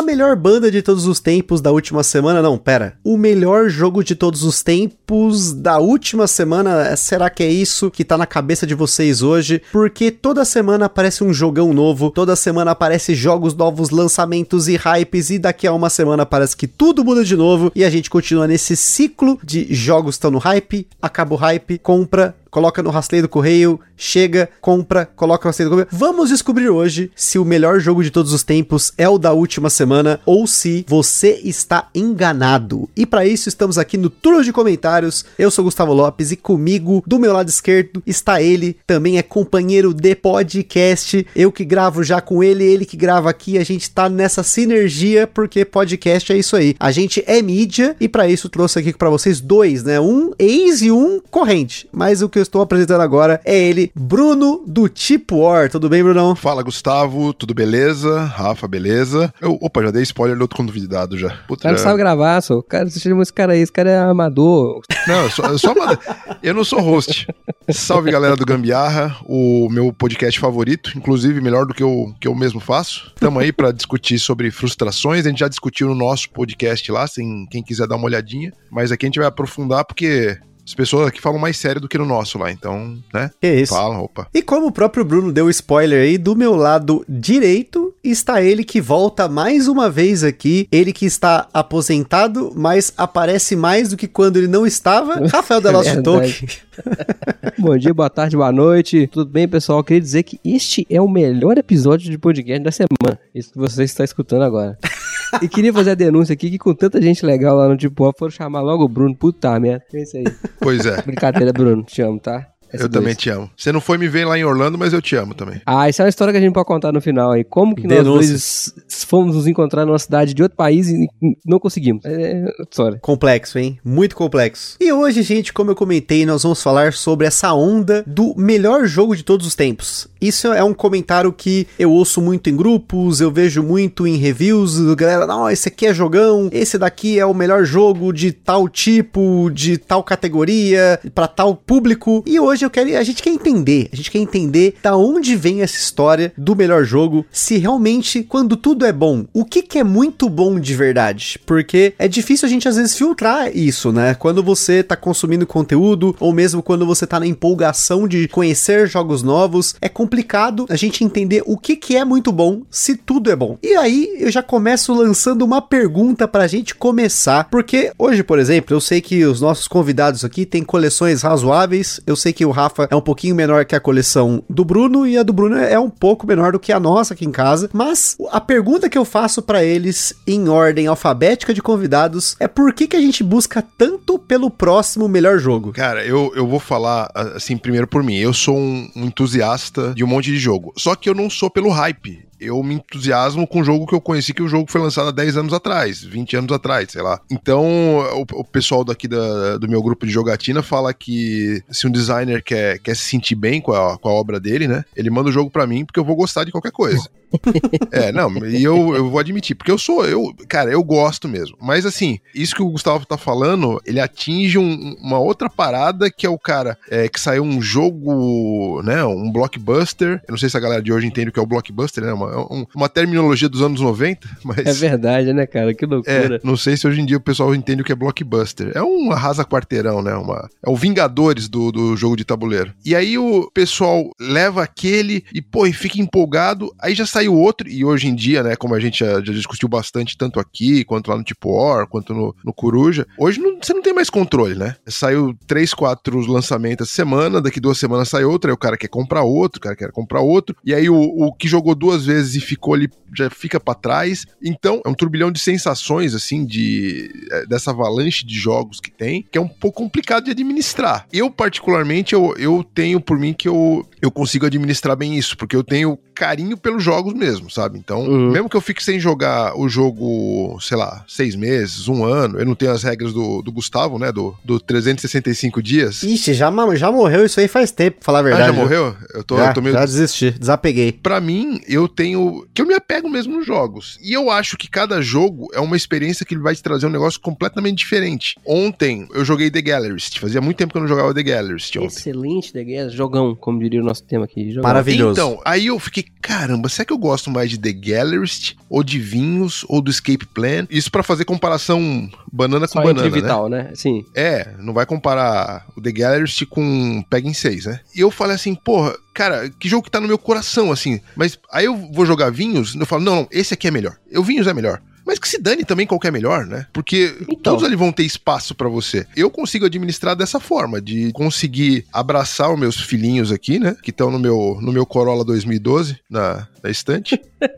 A melhor banda de todos os tempos da última semana, não, pera. O melhor jogo de todos os tempos da última semana, será que é isso que tá na cabeça de vocês hoje? Porque toda semana aparece um jogão novo, toda semana aparece jogos novos, lançamentos e hypes, e daqui a uma semana parece que tudo muda de novo e a gente continua nesse ciclo de jogos estão no hype, acaba o hype, compra, coloca no rastreio do correio, chega, compra, coloca no rastreio do correio. Vamos descobrir hoje se o melhor jogo de todos os tempos é o da última semana ou se você está enganado. E para isso estamos aqui no turno de comentários. Eu sou Gustavo Lopes e comigo, do meu lado esquerdo, está ele, também é companheiro de podcast. Eu que gravo já com ele, ele que grava aqui. A gente tá nessa sinergia porque podcast é isso aí. A gente é mídia e para isso trouxe aqui para vocês dois, né? Um ex e um corrente. Mas o que eu estou apresentando agora é ele, Bruno do Tipo War. Tudo bem, Brunão? Fala, Gustavo. Tudo beleza? Rafa, beleza? Eu, opa, já dei spoiler do outro convidado já. Puta, o cara não sabe gravar, só. O cara, você chama esse cara aí, esse cara é amador. Não, eu sou, eu sou amador. Eu não sou host. Salve, galera do Gambiarra, o meu podcast favorito, inclusive melhor do que eu, que eu mesmo faço. Estamos aí para discutir sobre frustrações. A gente já discutiu no nosso podcast lá, sem quem quiser dar uma olhadinha. Mas aqui a gente vai aprofundar porque as pessoas aqui falam mais sério do que no nosso lá, então, né? Que isso. Falam, opa. E como o próprio Bruno deu spoiler aí, do meu lado direito está ele que volta mais uma vez aqui. Ele que está aposentado, mas aparece mais do que quando ele não estava. Rafael da Lost Talk. Bom dia, boa tarde, boa noite. Tudo bem, pessoal? Eu queria dizer que este é o melhor episódio de podcast da semana. Isso que você está escutando agora. E queria fazer a denúncia aqui que com tanta gente legal lá no Tipo foram chamar logo o Bruno. Puta merda. É isso aí. Pois é. Brincadeira, Bruno. Te amo, tá? eu também te amo. Você não foi me ver lá em Orlando, mas eu te amo também. Ah, isso é uma história que a gente pode contar no final aí. Como que Denúncia. nós dois fomos nos encontrar numa cidade de outro país e não conseguimos. É história. Complexo, hein? Muito complexo. E hoje, gente, como eu comentei, nós vamos falar sobre essa onda do melhor jogo de todos os tempos. Isso é um comentário que eu ouço muito em grupos, eu vejo muito em reviews, galera, não, esse aqui é jogão, esse daqui é o melhor jogo de tal tipo, de tal categoria, para tal público. E hoje eu quero, a gente quer entender, a gente quer entender da onde vem essa história do melhor jogo, se realmente quando tudo é bom, o que que é muito bom de verdade? Porque é difícil a gente às vezes filtrar isso, né? Quando você tá consumindo conteúdo ou mesmo quando você tá na empolgação de conhecer jogos novos, é complicado complicado a gente entender o que, que é muito bom, se tudo é bom. E aí eu já começo lançando uma pergunta pra gente começar, porque hoje, por exemplo, eu sei que os nossos convidados aqui têm coleções razoáveis, eu sei que o Rafa é um pouquinho menor que a coleção do Bruno e a do Bruno é um pouco menor do que a nossa aqui em casa, mas a pergunta que eu faço para eles em ordem alfabética de convidados é por que, que a gente busca tanto pelo próximo melhor jogo? Cara, eu, eu vou falar assim primeiro por mim. Eu sou um, um entusiasta de um monte de jogo. Só que eu não sou pelo hype eu me entusiasmo com um jogo que eu conheci que o jogo foi lançado há 10 anos atrás, 20 anos atrás, sei lá. Então, o, o pessoal daqui da, do meu grupo de jogatina fala que se um designer quer, quer se sentir bem com a, com a obra dele, né? Ele manda o jogo para mim porque eu vou gostar de qualquer coisa. é, não, e eu, eu vou admitir, porque eu sou, eu, cara, eu gosto mesmo. Mas assim, isso que o Gustavo tá falando, ele atinge um, uma outra parada que é o cara é, que saiu um jogo, né, um blockbuster. Eu não sei se a galera de hoje entende o que é o blockbuster, né? Uma, um, uma terminologia dos anos 90, mas. É verdade, né, cara? Que loucura. É, não sei se hoje em dia o pessoal entende o que é blockbuster. É um arrasa quarteirão, né? Uma, é o Vingadores do, do jogo de tabuleiro. E aí o pessoal leva aquele e, pô, e fica empolgado. Aí já saiu outro, e hoje em dia, né, como a gente já, já discutiu bastante, tanto aqui, quanto lá no Tipo War, quanto no, no Coruja, hoje não, você não tem mais controle, né? Saiu três, quatro lançamentos essa semana, daqui duas semanas sai outra, aí o cara quer comprar outro, o cara quer comprar outro, e aí o, o que jogou duas vezes vezes e ficou ali, já fica para trás. Então, é um turbilhão de sensações, assim, de é, dessa avalanche de jogos que tem, que é um pouco complicado de administrar. Eu, particularmente, eu, eu tenho por mim que eu, eu consigo administrar bem isso, porque eu tenho carinho pelos jogos jogos mesmo, sabe? Então, Uhum. mesmo que eu fique sem jogar o jogo, sei lá, seis meses, um ano, eu não tenho as regras do, do Gustavo, né? Do, do 365 dias. Ixi, já, já morreu isso aí faz tempo, pra falar a ah, verdade. já viu? morreu? Eu tô, Já, eu tô meio já desisti, desapeguei. Pra mim, eu tenho. que eu me apego mesmo nos jogos. E eu acho que cada jogo é uma experiência que ele vai te trazer um negócio completamente diferente. Ontem eu joguei The Gallerist. Fazia muito tempo que eu não jogava The Gallerist ontem. Excelente The Guerra, jogão, como diria o nosso tema aqui. Jogão. Maravilhoso. Então, aí eu fiquei, caramba, será que eu gosto mais de The Gallerist, ou de Vinhos, ou do Escape Plan? Isso pra fazer comparação banana com Só banana, entre né? vital, né? Sim. É, não vai comparar o The Gallerist com Peg 6, né? E eu falei assim, porra, cara, que jogo que tá no meu coração, assim. Mas aí eu vou jogar vinhos, eu falo, não, não, esse aqui é melhor. Eu vinhos é melhor. Mas que se dane também qual é melhor, né? Porque Então. todos ali vão ter espaço pra você. Eu consigo administrar dessa forma, de conseguir abraçar os meus filhinhos aqui, né? Que estão no meu, no meu Corolla 2012, na, na estante.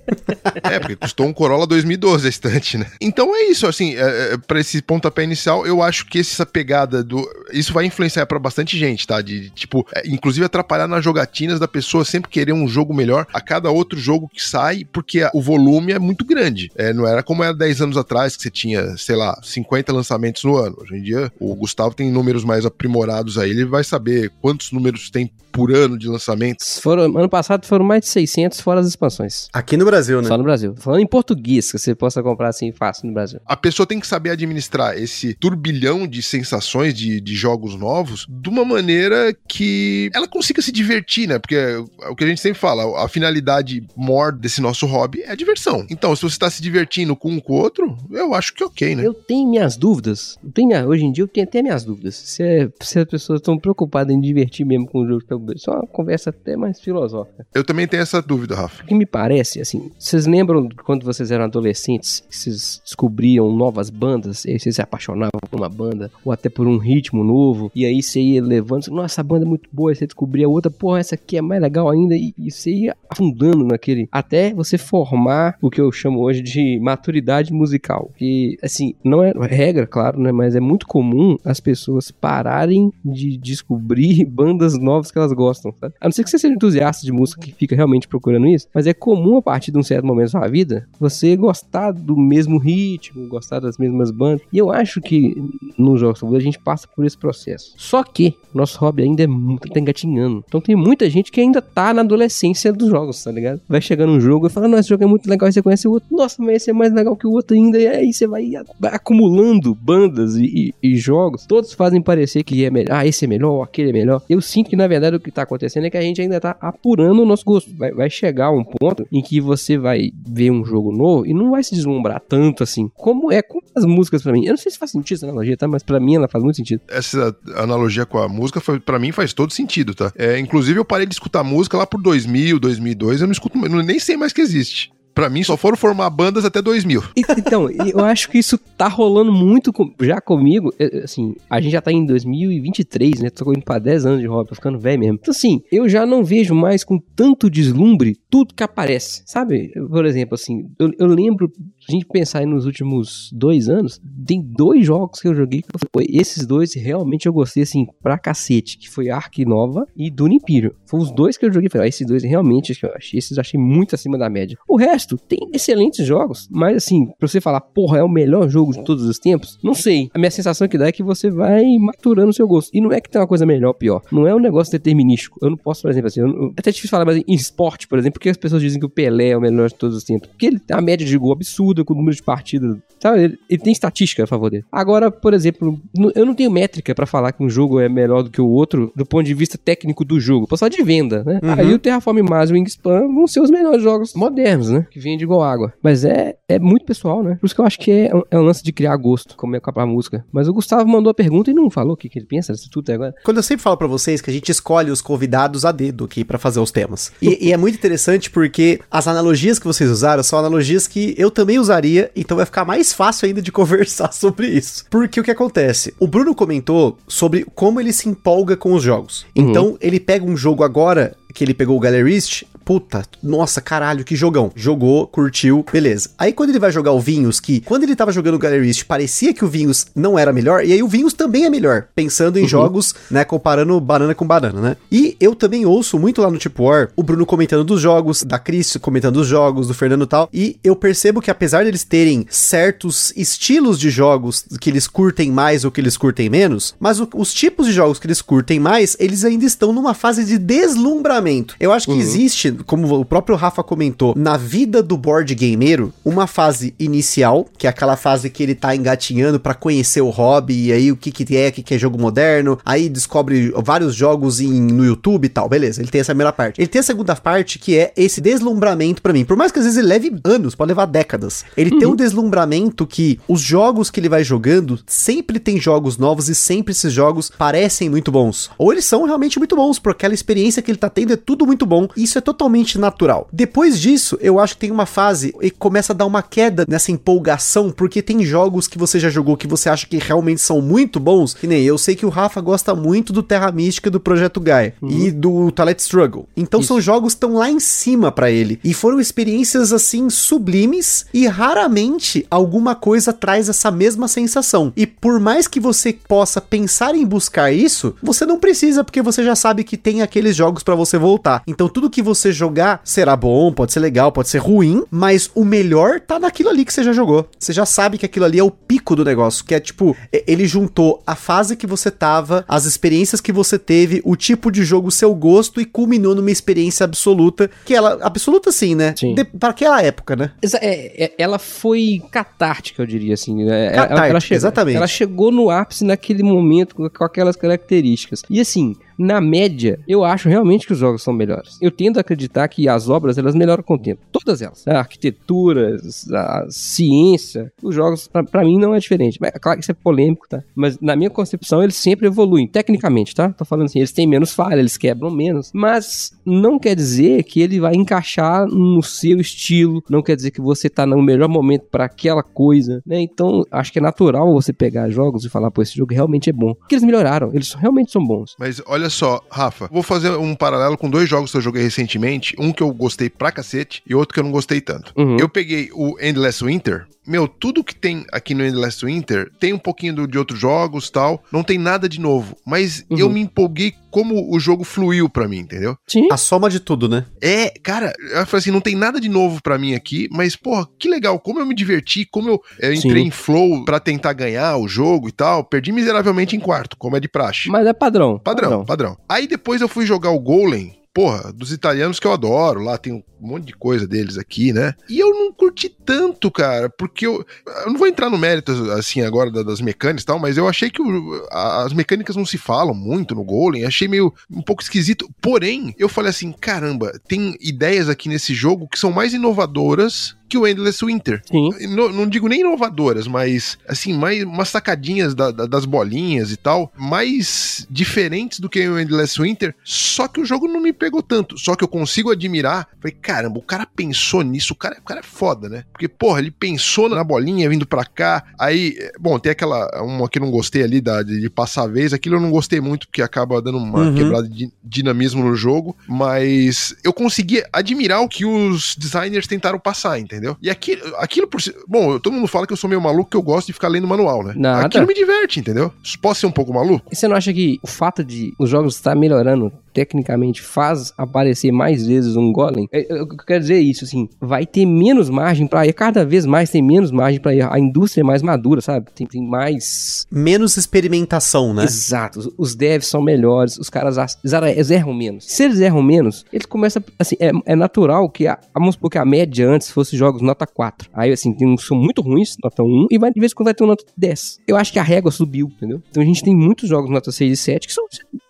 É, porque custou um Corolla 2012 a estante, né? Então é isso, assim, é, é, pra esse pontapé inicial, eu acho que essa pegada do. Isso vai influenciar pra bastante gente, tá? De, tipo, é, inclusive atrapalhar nas jogatinas da pessoa sempre querer um jogo melhor a cada outro jogo que sai, porque a- o volume é muito grande. É, não era como era 10 anos atrás, que você tinha, sei lá, 50 lançamentos no ano. Hoje em dia, o Gustavo tem números mais aprimorados aí, ele vai saber quantos números tem por ano de lançamentos. Foram, ano passado foram mais de 600 fora as expansões. Aqui no Brasil, né? Só no Brasil. Falando em português, que você possa comprar assim fácil no Brasil. a pessoa tem que saber administrar esse turbilhão de sensações de, de jogos novos de uma maneira que ela consiga se divertir, né? Porque é o que a gente sempre fala, a finalidade maior desse nosso hobby é a diversão. Então, se você tá se divertindo com um com o outro, eu acho que ok, né? Eu tenho minhas dúvidas. Eu tenho minha- hoje em dia eu tenho até minhas dúvidas. Se, é- se as pessoas estão preocupadas em divertir mesmo com o jogo de Isso é uma conversa até mais filosófica. Eu também tenho essa dúvida, Rafa. O que me parece, assim, vocês lembram quando vocês eram adolescentes, que vocês descobriam novas bandas, e aí vocês se apaixonavam por uma banda, ou até por um ritmo novo, e aí você ia levando, nossa, essa banda é muito boa, aí você descobria outra, porra, essa aqui é mais legal ainda, e, e você ia afundando naquele, até você formar o que eu chamo hoje de maturidade musical. Que, assim, não é regra, claro, né, mas é muito comum as pessoas pararem de descobrir bandas novas que elas gostam, sabe? A não ser que você seja entusiasta de música que fica realmente procurando isso, mas é comum a partir de um certo momento da sua vida você gostar do mesmo ritmo, gostar das mesmas bandas. E eu acho que nos jogos de a gente passa por esse processo. Só que nosso hobby ainda é muito tá engatinhando. Então tem muita gente que ainda tá na adolescência dos jogos, tá ligado? Vai chegando um jogo e fala: "Nossa, esse jogo é muito legal", você conhece o outro. Nossa, mas esse é mais legal que o outro ainda. E aí você vai acumulando bandas e, e- e jogos. Todos fazem parecer que é melhor. Ah, esse é melhor, aquele é melhor. Eu sinto que na verdade que tá acontecendo é que a gente ainda tá apurando o nosso gosto. Vai, vai chegar um ponto em que você vai ver um jogo novo e não vai se deslumbrar tanto assim. Como é com as músicas pra mim. Eu não sei se faz sentido essa analogia, tá? Mas pra mim ela faz muito sentido. Essa analogia com a música, foi, para mim, faz todo sentido, tá? É, inclusive, eu parei de escutar música lá por 2000, 2002, eu não escuto, eu nem sei mais que existe. Pra mim, só foram formar bandas até 2000. E- Então, eu acho que isso tá rolando muito com- já comigo. é, Assim, a gente já tá em 2023, né? Tô indo pra 10 anos de hobby, tô ficando velho mesmo. Então, assim, eu já não vejo mais com tanto deslumbre tudo que aparece. Sabe? Por exemplo, assim, eu, eu lembro, a gente pensar aí nos últimos dois anos, tem dois jogos que eu joguei que eu falei, esses dois realmente eu gostei, assim, pra cacete, que foi Ark Nova e Dune Imperium. Foram os dois que eu joguei, falei, ah, esses dois realmente, eu achei, esses eu achei muito acima da média. O resto tem excelentes jogos, mas assim, pra você falar, porra, é o melhor jogo de todos os tempos, não sei. A minha sensação que dá é que você vai maturando o seu gosto. E não é que tem uma coisa melhor ou pior. Não é um negócio determinístico. Eu não posso, por exemplo, assim, não- é até difícil falar, mas em esporte, por exemplo, porque as pessoas dizem que o Pelé é o melhor de todos os tempos. Porque ele tem uma média de gol absurda com o número de partidas. Sabe? Ele, ele tem estatística a favor dele. Agora, por exemplo, eu não tenho métrica pra falar que um jogo é melhor do que o outro do ponto de vista técnico do jogo. Posso falar de venda, né? Uhum. Aí o Terraform Mars e o Wingspan vão ser os melhores jogos modernos, né? Que vende igual água. Mas é, é muito pessoal, né? Por isso que eu acho que é, um- é um lance de criar gosto, como é com a música. Mas o Gustavo mandou a pergunta e não falou o que, que ele pensa disso tudo até agora. Quando eu sempre falo pra vocês que a gente escolhe os convidados a dedo aqui pra fazer os temas. E, e é muito interessante porque as analogias que vocês usaram são analogias que eu também usaria, então vai ficar mais fácil ainda de conversar sobre isso. Porque o que acontece? O Bruno comentou sobre como ele se empolga com os jogos. Então, ele pega um jogo agora que ele pegou o Gallerist, puta, nossa, caralho, que jogão. Jogou, curtiu, beleza. Aí quando ele vai jogar o Vinhos, que quando ele tava jogando o Gallerist, parecia que o Vinhos não era melhor, e aí o Vinhos também é melhor, pensando em jogos, né, comparando banana com banana, né? E eu também ouço muito lá no Tipo War, o Bruno comentando dos jogos, da Cris comentando dos jogos, do Fernando e tal, e eu percebo que apesar deles terem certos estilos de jogos que eles curtem mais ou que eles curtem menos, mas o- os tipos de jogos que eles curtem mais, eles ainda estão numa fase de deslumbramento. Eu acho que existe, como o próprio Rafa comentou, na vida do board gameiro, uma fase inicial, que é aquela fase que ele tá engatinhando pra conhecer o hobby, e aí o que que é, o que que é jogo moderno, aí descobre vários jogos em, no YouTube e tal, beleza, ele tem essa primeira parte. Ele tem a segunda parte, que é esse deslumbramento pra mim, por mais que às vezes ele leve anos, pode levar décadas, ele tem um deslumbramento que os jogos que ele vai jogando, sempre tem jogos novos e sempre esses jogos parecem muito bons. Ou eles são realmente muito bons, porque aquela experiência que ele tá tendo é tudo muito bom. E isso é totalmente natural. Depois disso, eu acho que tem uma fase e começa a dar uma queda nessa empolgação, porque tem jogos que você já jogou que você acha que realmente são muito bons. Que nem eu sei que o Rafa gosta muito do Terra Mística do Projeto Gaia e do Toilet Struggle. Então são jogos que estão lá em cima pra ele. E foram experiências assim sublimes e raramente alguma coisa traz essa mesma sensação. E por mais que você possa pensar em buscar isso, você não precisa porque você já sabe que tem aqueles jogos pra você voltar. Então tudo que você jogar será bom, pode ser legal, pode ser ruim, mas o melhor tá naquilo ali que você já jogou. Você já sabe que aquilo ali é o pico do negócio, que é tipo, ele juntou a fase que você tava, as experiências que você teve, o tipo de jogo, o seu gosto e culminou numa experiência absoluta, que ela absoluta sim, né? Sim. De, para aquela época, né? É- é- ela foi catártica, eu diria assim. né? Ela- Catártica, ela chegou, exatamente. Ela chegou no ápice naquele momento com, aquelas características. E assim, na média, eu acho realmente que os jogos são melhores. Eu tendo a acreditar que as obras, elas melhoram com o tempo. Todas elas. A arquitetura, a ciência, os jogos, pra, pra mim, não é diferente. Mas, é claro que isso é polêmico, tá? Mas na minha concepção, eles sempre evoluem, tecnicamente, tá? Tô falando assim, eles têm menos falha, eles quebram menos. Mas não quer dizer que ele vai encaixar no seu estilo, não quer dizer que você tá no melhor momento pra aquela coisa, né? Então, acho que é natural você pegar jogos e falar, pô, esse jogo realmente é bom. Porque eles melhoraram, eles realmente são bons. Mas olha só, Rafa, vou fazer um paralelo com dois jogos que eu joguei recentemente, um que eu gostei pra cacete e outro que eu não gostei tanto. Uhum. Eu peguei o Endless Winter. Meu, tudo que tem aqui no Endless Winter tem um pouquinho do- de outros jogos tal. Não tem nada de novo. Mas Uhum. eu me empolguei como o jogo fluiu pra mim, entendeu? Sim. A soma de tudo, né? É, cara, eu falei assim, não tem nada de novo pra mim aqui, mas, porra, que legal, como eu me diverti, como eu, eu entrei Sim. em flow pra tentar ganhar o jogo e tal. Perdi miseravelmente em quarto, como é de praxe. Mas é padrão. Padrão, padrão. Aí depois eu fui jogar o Golem, porra, dos italianos que eu adoro, lá tem um monte de coisa deles aqui, né? E eu não curti tanto, cara, porque eu, eu não vou entrar no mérito, assim, agora da- das mecânicas e tal, mas eu achei que o- as mecânicas não se falam muito no Golem, achei meio um pouco esquisito. Porém, eu falei assim, caramba, tem ideias aqui nesse jogo que são mais inovadoras que o Endless Winter. Sim. No- não digo nem inovadoras, mas assim, mais umas sacadinhas da- da- das bolinhas e tal, mais diferentes do que o Endless Winter, só que o jogo não me pegou tanto. Só que eu consigo admirar. Falei, caramba, o cara pensou nisso, o cara, o cara é foda, né? Porque, porra, ele pensou na bolinha vindo pra cá. Aí, é, bom, tem aquela. Uma que eu não gostei ali da, de, de passar a vez. Aquilo eu não gostei muito, porque acaba dando uma Uhum. quebrada de dinamismo no jogo. Mas eu consegui admirar o que os designers tentaram passar, entendeu? E aquilo, aquilo por si. Bom, todo mundo fala que eu sou meio maluco, que eu gosto de ficar lendo manual, né? Nada. Aquilo me diverte, entendeu? Posso ser um pouco maluco? E você não acha que o fato de os jogos estar melhorando tecnicamente faz aparecer mais vezes um golem? Eu, eu- eu quero dizer isso, assim, vai ter menos margem pra ir, cada vez mais tem menos margem pra ir. A indústria é mais madura, sabe? Tem, tem mais. Menos experimentação, né? Exato, os, os devs são melhores, os caras as- eles eles erram menos. Se eles erram menos, eles começam, assim, é, é natural que, a, vamos supor que a média antes fosse jogos nota 4. Aí, assim, tem uns que são muito ruins, nota 1, e vai, de vez em quando vai ter um nota 10. Eu acho que a régua subiu, entendeu? Então a gente tem muitos jogos nota 6 e 7, que são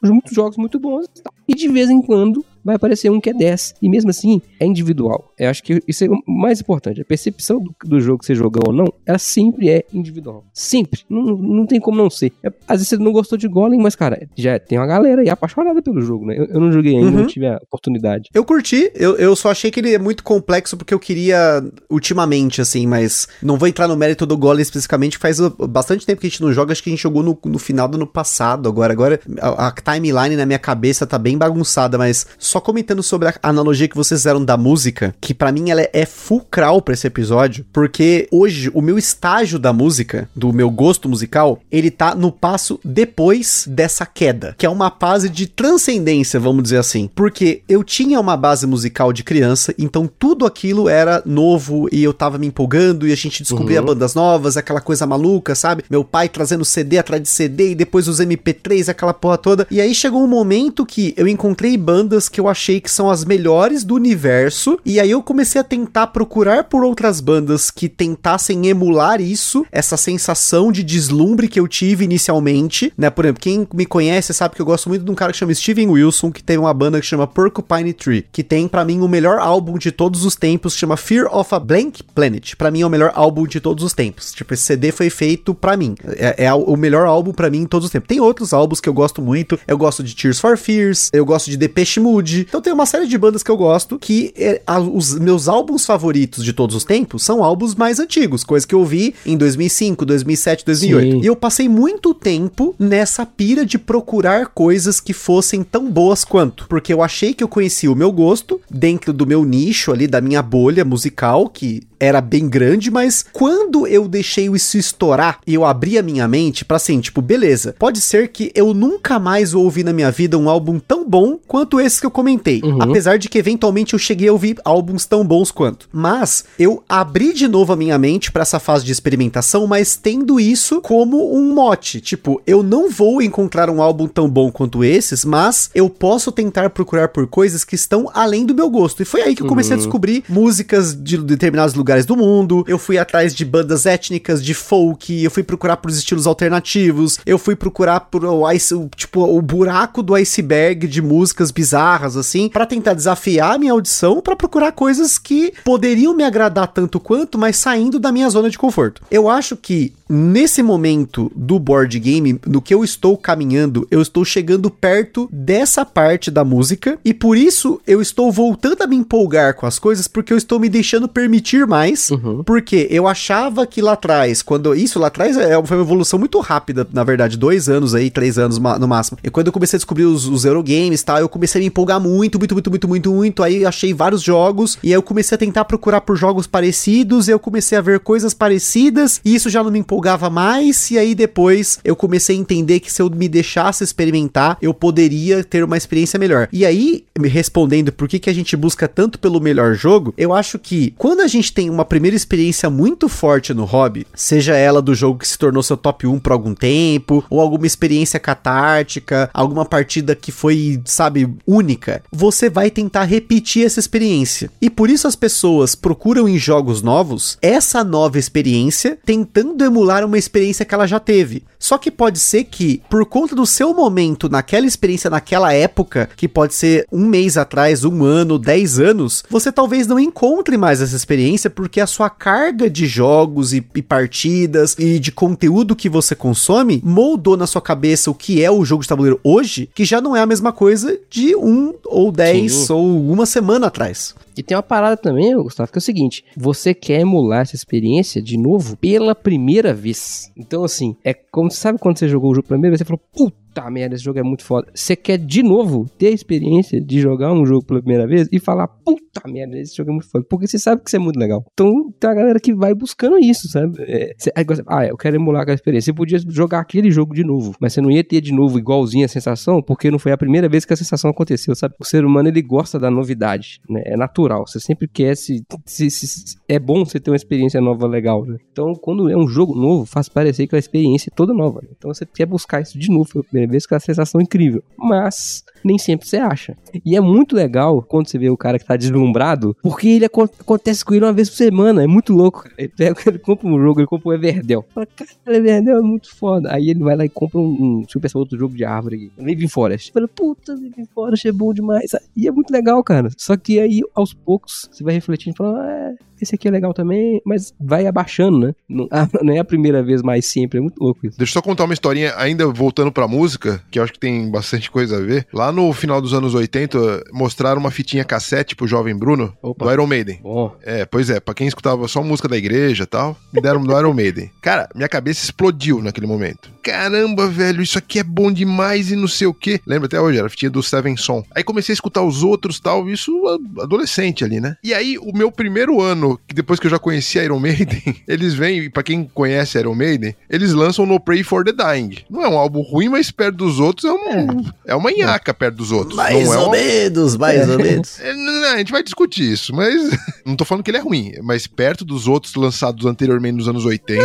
muitos jogos muito bons e tal. E de vez em quando vai aparecer um que é 10. E mesmo assim, é individual. Eu acho que isso é o mais importante. A percepção do, do jogo que você jogou ou não, ela sempre é individual. Sempre. Não, não tem como não ser. É, às vezes você não gostou de Golem, mas, cara, já tem uma galera aí apaixonada pelo jogo, né? Eu, eu não joguei ainda, Uhum. não tive a oportunidade. Eu curti, eu, eu só achei que ele é muito complexo porque eu queria ultimamente, assim, mas não vou entrar no mérito do Golem especificamente, faz bastante tempo que a gente não joga, acho que a gente jogou no, no final do ano passado agora, agora a, a timeline na minha cabeça tá bem bagunçada, mas só comentando sobre a analogia que vocês fizeram da música, que para mim ela é fulcral para esse episódio, porque hoje o meu estágio da música, do meu gosto musical, ele tá no passo depois dessa queda, que é uma fase de transcendência, vamos dizer assim. Porque eu tinha uma base musical de criança, então tudo aquilo era novo e eu tava me empolgando e a gente descobria uhum. bandas novas, aquela coisa maluca, sabe? Meu pai trazendo CD atrás de CD e depois os MP3, aquela porra toda. E aí chegou um momento que eu encontrei bandas que eu achei que são as melhores do universo e aí eu comecei a tentar procurar por outras bandas que tentassem emular isso, essa sensação de deslumbre que eu tive inicialmente, né? Por exemplo, quem me conhece sabe que eu gosto muito de um cara que chama Steven Wilson, que tem uma banda que chama Porcupine Tree, que tem para mim o melhor álbum de todos os tempos, chama Fear of a Blank Planet. Para mim é o melhor álbum de todos os tempos. Tipo, esse CD foi feito para mim. É, é, o melhor álbum para mim em todos os tempos. Tem outros álbuns que eu gosto muito. Eu gosto de Tears for Fears, eu gosto de Depeche Mode. Então tem uma série de bandas que eu gosto que é, a, os meus álbuns favoritos de todos os tempos são álbuns mais antigos, coisa que eu ouvi em 2005, 2007, 2008. Sim. E eu passei muito tempo nessa pira de procurar coisas que fossem tão boas quanto, porque eu achei que eu conhecia o meu gosto dentro do meu nicho ali, da minha bolha musical, que era bem grande, mas quando eu deixei isso estourar e eu abri a minha mente para assim, tipo, beleza, pode ser que eu nunca mais ouvi na minha vida um álbum tão bom quanto esse que eu comentei. Uhum. Apesar de que eventualmente eu cheguei a ouvir álbuns tão bons quanto. Mas eu abri de novo a minha mente para essa fase de experimentação, mas tendo isso como um mote. Tipo, eu não vou encontrar um álbum tão bom quanto esses, mas eu posso tentar procurar por coisas que estão além do meu gosto. E foi aí que eu comecei uhum. a descobrir músicas de determinados lugares lugares do mundo, eu fui atrás de bandas étnicas, de folk, eu fui procurar por estilos alternativos, eu fui procurar por o, ice, tipo, o buraco do iceberg de músicas bizarras, assim, para tentar desafiar a minha audição para procurar coisas que poderiam me agradar tanto quanto, mas saindo da minha zona de conforto. Eu acho que nesse momento do board game, no que eu estou caminhando, eu estou chegando perto dessa parte da música e por isso eu estou voltando a me empolgar com as coisas porque eu estou me deixando permitir mais uhum. porque eu achava que lá atrás, quando. Isso lá atrás é, foi uma evolução muito rápida, na verdade, dois anos aí, três anos no máximo. E quando eu comecei a descobrir os, os Eurogames e tal, eu comecei a me empolgar muito, muito, muito, muito, muito, muito. Aí achei vários jogos, e aí eu comecei a tentar procurar por jogos parecidos, e eu comecei a ver coisas parecidas, e isso já não me empolgava mais, e aí depois eu comecei a entender que se eu me deixasse experimentar, eu poderia ter uma experiência melhor. E aí, me respondendo por que, que a gente busca tanto pelo melhor jogo, eu acho que quando a gente tem uma primeira experiência muito forte no hobby, seja ela do jogo que se tornou seu top 1 por algum tempo, ou alguma experiência catártica, alguma partida que foi, sabe, única, você vai tentar repetir essa experiência. E por isso as pessoas procuram em jogos novos essa nova experiência, tentando emular uma experiência que ela já teve. Só que pode ser que, por conta do seu momento naquela experiência, naquela época, que pode ser um mês atrás, um ano, dez anos, você talvez não encontre mais essa experiência porque a sua carga de jogos e, e partidas e de conteúdo que você consome moldou na sua cabeça o que é o jogo de tabuleiro hoje, que já não é a mesma coisa de um ou dez Sim. ou uma semana atrás. E tem uma parada também, Gustavo, que é o seguinte: você quer emular essa experiência de novo pela primeira vez. Então, assim, é como sabe quando você jogou o jogo vez, você falou, puta puta merda, esse jogo é muito foda. Você quer de novo ter a experiência de jogar um jogo pela primeira vez e falar, puta merda, esse jogo é muito foda. Porque você sabe que isso é muito legal. Então tem a galera que vai buscando isso, sabe? É, cê, ah, eu quero emular aquela experiência. Você podia jogar aquele jogo de novo, mas você não ia ter de novo igualzinho a sensação, porque não foi a primeira vez que a sensação aconteceu, sabe? O ser humano ele gosta da novidade, né? É natural. Você sempre quer se, se, se é bom você ter uma experiência nova legal, né? Então quando é um jogo novo, faz parecer que a experiência é toda nova. Né? Então você quer buscar isso de novo pela primeira vez com a sensação incrível. Mas nem sempre você acha. E é muito legal quando você vê o cara que tá deslumbrado, porque ele acontece com ele uma vez por semana. É muito louco. Ele, pega, ele compra um jogo, ele compra um Everdell. Fala, cara, Everdell é muito foda. Aí ele vai lá e compra um, um pensar outro jogo de árvore aqui. Living Forest. Fala, puta, Living Forest é bom demais. E é muito legal, cara. Só que aí, aos poucos, você vai refletindo e fala, ah, esse aqui é legal também, mas vai abaixando, né? Não, não é a primeira vez mais sempre, é muito louco isso. Deixa eu só contar uma historinha, ainda voltando pra música música, que eu acho que tem bastante coisa a ver. Lá no final dos anos 80, mostraram uma fitinha cassete pro jovem Bruno, Opa. do Iron Maiden. Bom. É, pois é, pra quem escutava só música da igreja e tal, me deram do Iron Maiden. Cara, minha cabeça explodiu naquele momento. Caramba, velho, isso aqui é bom demais e não sei o quê. Lembra até hoje, era a fitinha do Seven Son. Aí comecei a escutar os outros tal, isso adolescente ali, né? E aí, o meu primeiro ano, que depois que eu já conhecia Iron Maiden, eles vêm, e pra quem conhece Iron Maiden, eles lançam No Pray for the Dying. Não é um álbum ruim, mas perto dos outros é, um, é. uma nhaca perto dos outros. Mais não é ou um- menos, mais ou menos. é, não, não, a gente vai discutir isso, mas não tô falando que ele é ruim, mas perto dos outros lançados anteriormente nos anos 80,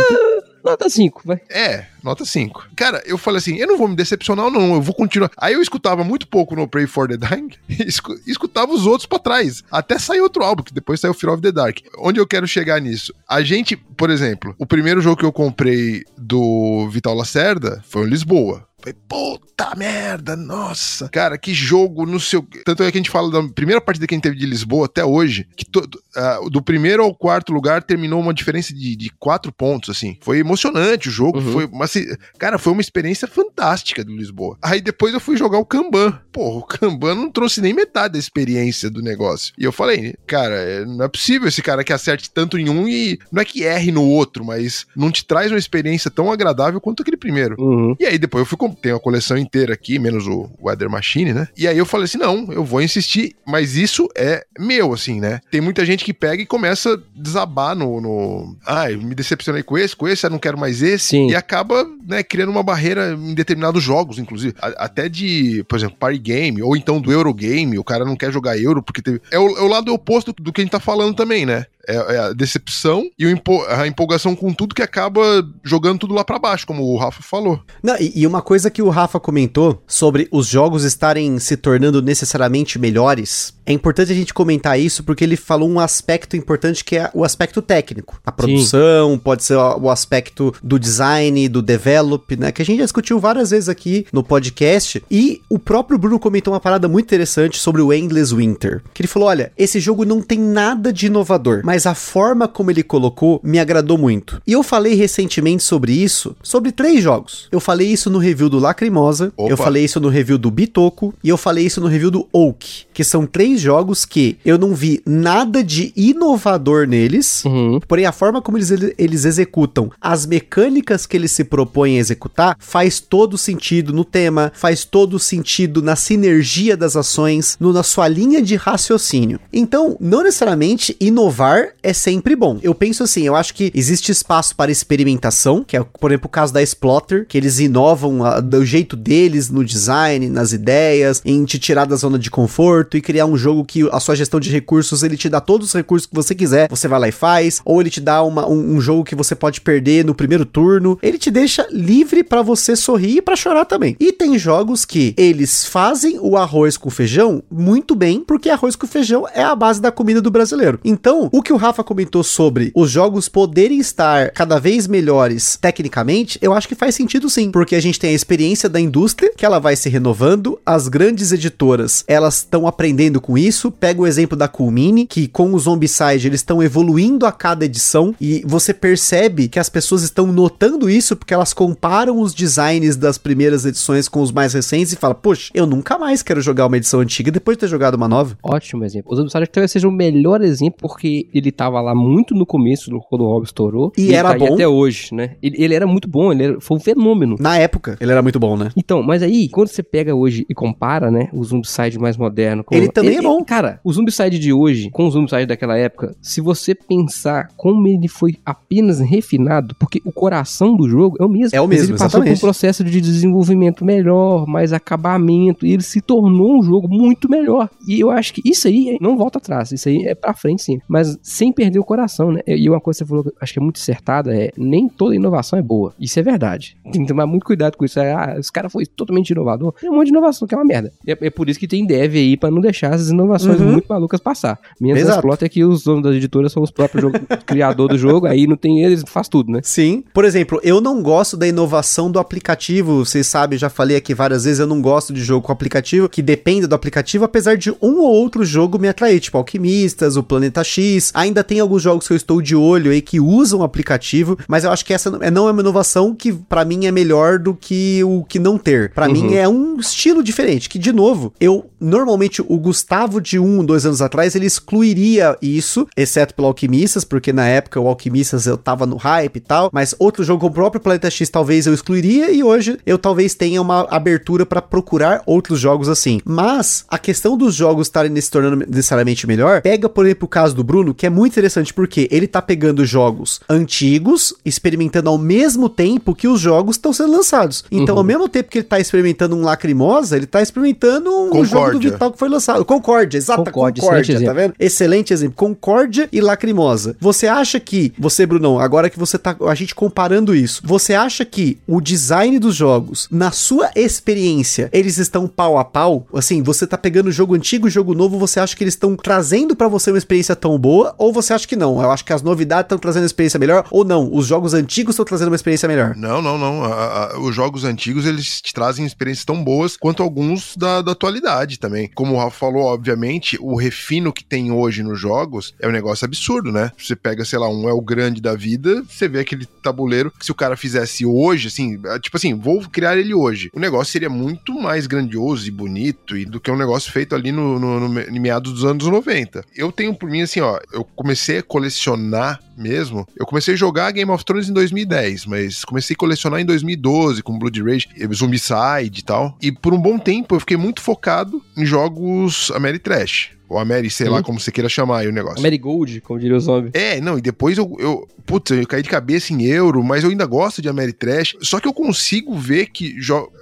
Nota 5, vai. é, nota 5. Cara, eu falei assim, eu não vou me decepcionar não, eu vou continuar. Aí eu escutava muito pouco no Pray for the Dying e escu- escutava os outros pra trás, até sair outro álbum, que depois saiu Fear of the Dark. Onde eu quero chegar nisso? A gente, por exemplo, o primeiro jogo que eu comprei do Vital Lacerda foi em Lisboa. Falei, puta merda, nossa. Cara, que jogo, não sei o quê. Tanto é que a gente fala da primeira partida que a gente teve de Lisboa até hoje, que to- ah, do primeiro ao quarto lugar terminou uma diferença de, de quatro pontos, assim. Foi emocionante o jogo, Uhum. foi, mas, cara, foi uma experiência fantástica do Lisboa. Aí depois eu fui jogar o Kanban. Porra, o Kanban não trouxe nem metade da experiência do negócio. E eu falei, cara, é- não é possível esse cara que acerte tanto em um e não é que erre no outro, mas não te traz uma experiência tão agradável quanto aquele primeiro. Uhum. E aí depois eu fui com tenho a coleção inteira aqui, menos o Weather Machine, né? E aí eu falei assim, não, eu vou insistir, mas isso é meu, assim, né? Tem muita gente que pega e começa a desabar no... no ah, eu me decepcionei com esse, com esse, eu não quero mais esse. Sim. E acaba, né, criando uma barreira em determinados jogos, inclusive. A- até de, por exemplo, party game, ou então do Eurogame, o cara não quer jogar Euro porque teve... É o, é o lado oposto do que a gente tá falando também, né? É, é a decepção e empo- a empolgação com tudo que acaba jogando tudo lá pra baixo, como o Rafa falou. Não, e, e uma coisa que o Rafa comentou sobre os jogos estarem se tornando necessariamente melhores, é importante a gente comentar isso porque ele falou um aspecto importante que é o aspecto técnico. A produção, pode ser o o aspecto do design, do develop, né? Que a gente já discutiu várias vezes aqui no podcast. E o próprio Bruno comentou uma parada muito interessante sobre o Endless Winter. Que ele falou: olha, esse jogo não tem nada de inovador, mas a forma como ele colocou me agradou muito. E eu falei recentemente sobre isso, sobre três jogos. Eu falei isso no review do Lacrimosa, Opa. eu falei isso no review do Bitoco e eu falei isso no review do Oak, que são três jogos que eu não vi nada de inovador neles. Uhum. Porém, a forma como eles, eles executam as mecânicas que eles se propõem a executar faz todo sentido no tema, faz todo sentido na sinergia das ações, no, na sua linha de raciocínio. Então, não necessariamente inovar é sempre bom. Eu penso assim, eu acho que existe espaço para experimentação, que é, por exemplo, o caso da Splotter, que eles inovam ah, do jeito deles no design, nas ideias, em te tirar da zona de conforto e criar um jogo que a sua gestão de recursos, ele te dá todos os recursos que você quiser, você vai lá e faz, ou ele te dá uma- um, um jogo que você pode perder no primeiro turno, ele te deixa livre pra você sorrir e pra chorar também. E tem jogos que eles fazem o arroz com feijão muito bem, porque arroz com feijão é a base da comida do brasileiro. Então, o que o Rafa comentou sobre os jogos poderem estar cada vez melhores tecnicamente, eu acho que faz sentido sim, porque a gente tem a experiência da indústria, que ela vai se renovando, as grandes editoras, elas estão aprendendo com isso. Pega o exemplo da Cool Mini, que com o Zombicide eles estão evoluindo a cada edição e você percebe que as pessoas estão notando isso porque elas comparam os designs das primeiras edições com os mais recentes e falam: "Poxa, eu nunca mais quero jogar uma edição antiga depois de ter jogado uma nova". Ótimo exemplo. O Zombicide talvez seja o melhor exemplo porque ele tava lá muito no começo, quando o Rob estourou. E ele era tá bom. até hoje, né? Ele, ele era muito bom, ele era- foi um fenômeno. Na época, ele era muito bom, né? Então, mas aí, quando você pega hoje e compara, né, o Zombicide mais moderno... Com... Ele também é bom. Cara, o Zombicide de hoje, com o Zombicide daquela época, se você pensar como ele foi apenas refinado, porque o coração do jogo é o mesmo. É o mesmo, ele passou por um processo de desenvolvimento melhor, mais acabamento, e ele se tornou um jogo muito melhor. E eu acho que isso aí não volta atrás, isso aí é pra frente sim, mas sem perder o coração, né? E uma coisa que você falou acho que é muito acertada é, nem toda inovação é boa. Isso é verdade. Tem que tomar muito cuidado com isso. Ah, esse cara foi totalmente inovador. Tem um monte de inovação que é uma merda. É, é por isso que tem dev aí pra não deixar essas inovações Uhum. muito malucas passar. Minhas Exato. plot é que os donos das editoras são os próprios jogo- criador do jogo, aí não tem eles, faz tudo, né? Sim. Por exemplo, eu não gosto da inovação do aplicativo. Vocês sabem, já falei aqui várias vezes, eu não gosto de jogo com aplicativo que dependa do aplicativo, apesar de um ou outro jogo me atrair, tipo Alquimistas, o Planeta X. Ainda tem alguns jogos que eu estou de olho aí que usam aplicativo, mas eu acho que essa não é uma inovação que para mim é melhor do que o que não ter. Para uhum. mim é um estilo diferente, que de novo, eu normalmente o Gustavo de um, dois anos atrás, ele excluiria isso, exceto pelo Alquimistas, porque na época o Alquimistas eu tava no hype e tal, mas outro jogo como o próprio Planeta X talvez eu excluiria e hoje eu talvez tenha uma abertura para procurar outros jogos assim. Mas a questão dos jogos estarem se tornando necessariamente melhor, pega por exemplo o caso do Bruno, que é muito interessante porque ele tá pegando jogos antigos, experimentando ao mesmo tempo que os jogos estão sendo lançados. Então, uhum. ao mesmo tempo que ele tá experimentando um Lacrimosa, ele tá experimentando um jogo do Vital que foi lançado. Concórdia, exato, Concórdia, Concórdia tá vendo? Excelente exemplo. Concórdia e Lacrimosa. Você acha que, você, Brunão, agora que você tá, a gente comparando isso, você acha que o design dos jogos, na sua experiência, eles estão pau a pau? Assim, você tá pegando jogo antigo e jogo novo, você acha que eles estão trazendo para você uma experiência tão boa? Ou você acha que não? Eu acho que as novidades estão trazendo uma experiência melhor? Ou não? Os jogos antigos estão trazendo uma experiência melhor? Não, não, não. A, a, os jogos antigos, eles te trazem experiências tão boas quanto alguns da, da atualidade também. Como o Rafa falou, obviamente, o refino que tem hoje nos jogos é um negócio absurdo, né? Você pega, sei lá, um é o grande da vida, você vê aquele tabuleiro que se o cara fizesse hoje, assim, é, tipo assim, vou criar ele hoje. O negócio seria muito mais grandioso e bonito e do que um negócio feito ali no, no, no, no meados dos anos 90. Eu tenho por mim, assim, ó, eu comecei a colecionar mesmo. Eu comecei a jogar Game of Thrones em 2010, mas comecei a colecionar em 2012 com Blood Rage, Zombicide e tal. E por um bom tempo eu fiquei muito focado em jogos Ameritrash. Ou Mary, sei lá como você queira chamar aí o negócio. Mary Gold, como diria o zombie. É, não, e depois eu, eu. Putz, eu caí de cabeça em euro, mas eu ainda gosto de Ameritrash. Só que eu consigo ver que.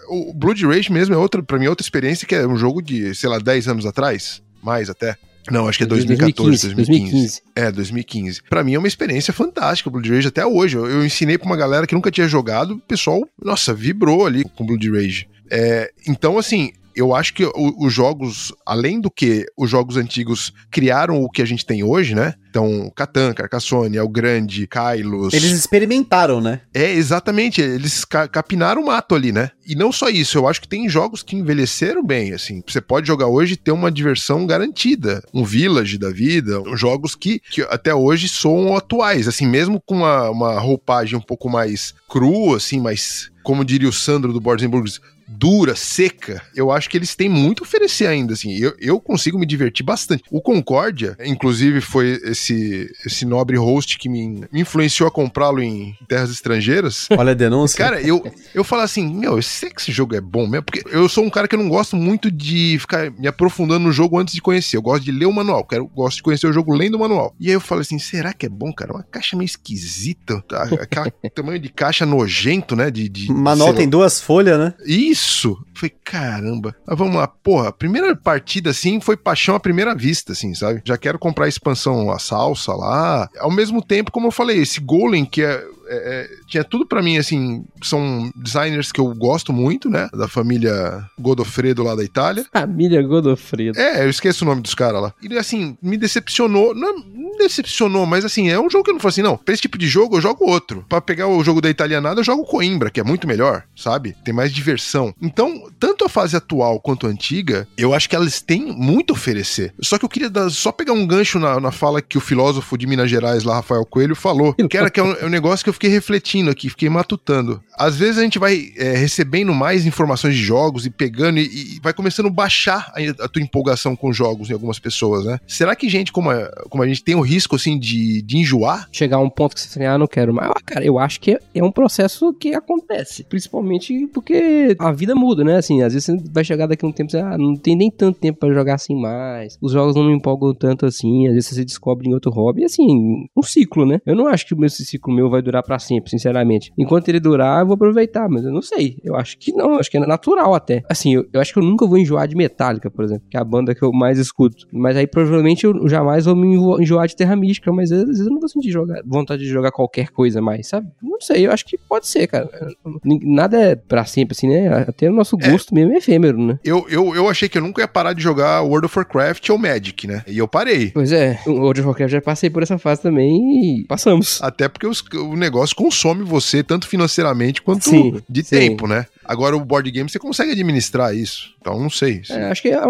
O Blood Rage mesmo é outra, pra mim, é outra experiência que é um jogo de, sei lá, 10 anos atrás. Mais até. Não, acho que é 2014, 2015. 2015. 2015. É, 2015. Pra mim é uma experiência fantástica o Blood Rage até hoje. Eu, eu ensinei pra uma galera que nunca tinha jogado, o pessoal, nossa, vibrou ali com Blood Rage. É, então, assim, eu acho que os jogos, além do que os jogos antigos criaram o que a gente tem hoje, né? Então, Catan, Carcassonne, El Grande, Kylos. Eles experimentaram, né? É, exatamente. Eles ca capinaram o mato ali, né? E não só isso, eu acho que tem jogos que envelheceram bem, assim. Você pode jogar hoje e ter uma diversão garantida. Um Village da vida, jogos que, que até hoje são atuais, assim, mesmo com uma, uma roupagem um pouco mais crua, assim, mais como diria o Sandro do Boards Burgers, dura, seca, eu acho que eles têm muito a oferecer ainda, assim. Eu, eu consigo me divertir bastante. O Concórdia, inclusive, foi esse, esse nobre host que me, me influenciou a comprá-lo em terras estrangeiras. Olha a denúncia. Cara, eu, eu falo assim, meu, eu sei que esse jogo é bom mesmo, porque eu sou um cara que eu não gosto muito de ficar me aprofundando no jogo antes de conhecer. Eu gosto de ler o manual, quero, gosto de conhecer o jogo lendo o manual. E aí eu falo assim, será que é bom, cara? Uma caixa meio esquisita, tá? aquele tamanho de caixa nojento, né? De, de manual tem duas folhas, né? Isso isso? Foi caramba. Mas vamos lá, porra, a primeira partida assim foi paixão à primeira vista, assim, sabe? Já quero comprar a expansão, a salsa lá. Ao mesmo tempo, como eu falei, esse Golem que é é, é, tinha tudo para mim, assim, são designers que eu gosto muito, né? Da família Godofredo lá da Itália. Família Godofredo. É, eu esqueço o nome dos caras lá. E assim, me decepcionou. Não, não decepcionou, mas assim, é um jogo que eu não falei assim, não, pra esse tipo de jogo eu jogo outro. Pra pegar o jogo da italianada, eu jogo Coimbra, que é muito melhor, sabe? Tem mais diversão. Então, tanto a fase atual quanto a antiga, eu acho que elas têm muito a oferecer. Só que eu queria dar, só pegar um gancho na, na fala que o filósofo de Minas Gerais lá, Rafael Coelho, falou, que era que é um, é um negócio que eu fiquei refletindo aqui, fiquei matutando. Às vezes a gente vai é, recebendo mais informações de jogos e pegando e, e vai começando a baixar a, a, tua empolgação com jogos em algumas pessoas, né? Será que gente como a, como a gente tem o risco, assim, de, de enjoar? Chegar a um ponto que você fala, ah, não quero mais. Ah, cara, eu acho que é, é um processo que acontece. Principalmente porque a vida muda, né? Assim, às vezes você vai chegar daqui a um tempo e ah, não tem nem tanto tempo para jogar assim mais. Os jogos não me empolgam tanto assim. Às vezes você descobre em outro hobby. Assim, um ciclo, né? Eu não acho que esse ciclo meu vai durar para sempre, sinceramente. Enquanto ele durar, eu vou aproveitar, mas eu não sei. Eu acho que não, acho que é natural até. Assim, eu, eu acho que eu nunca vou enjoar de Metallica, por exemplo, que é a banda que eu mais escuto. Mas aí provavelmente eu jamais vou me enjoar de Terra Mística, mas às vezes eu não vou sentir jogar, vontade de jogar qualquer coisa mais, sabe? Não sei, eu acho que pode ser, cara. Nada é pra sempre, assim, né? Até o nosso é. gosto é, mesmo é efêmero, né? Eu, eu, eu achei que eu nunca ia parar de jogar World of Warcraft ou Magic, né? E eu parei. Pois é, o World of Warcraft já passei por essa fase também e passamos. Até porque os, o negócio consome você, tanto financeiramente quanto sim, de sim. tempo, né? Agora, o board game, você consegue administrar isso. Então, não sei. É, acho que é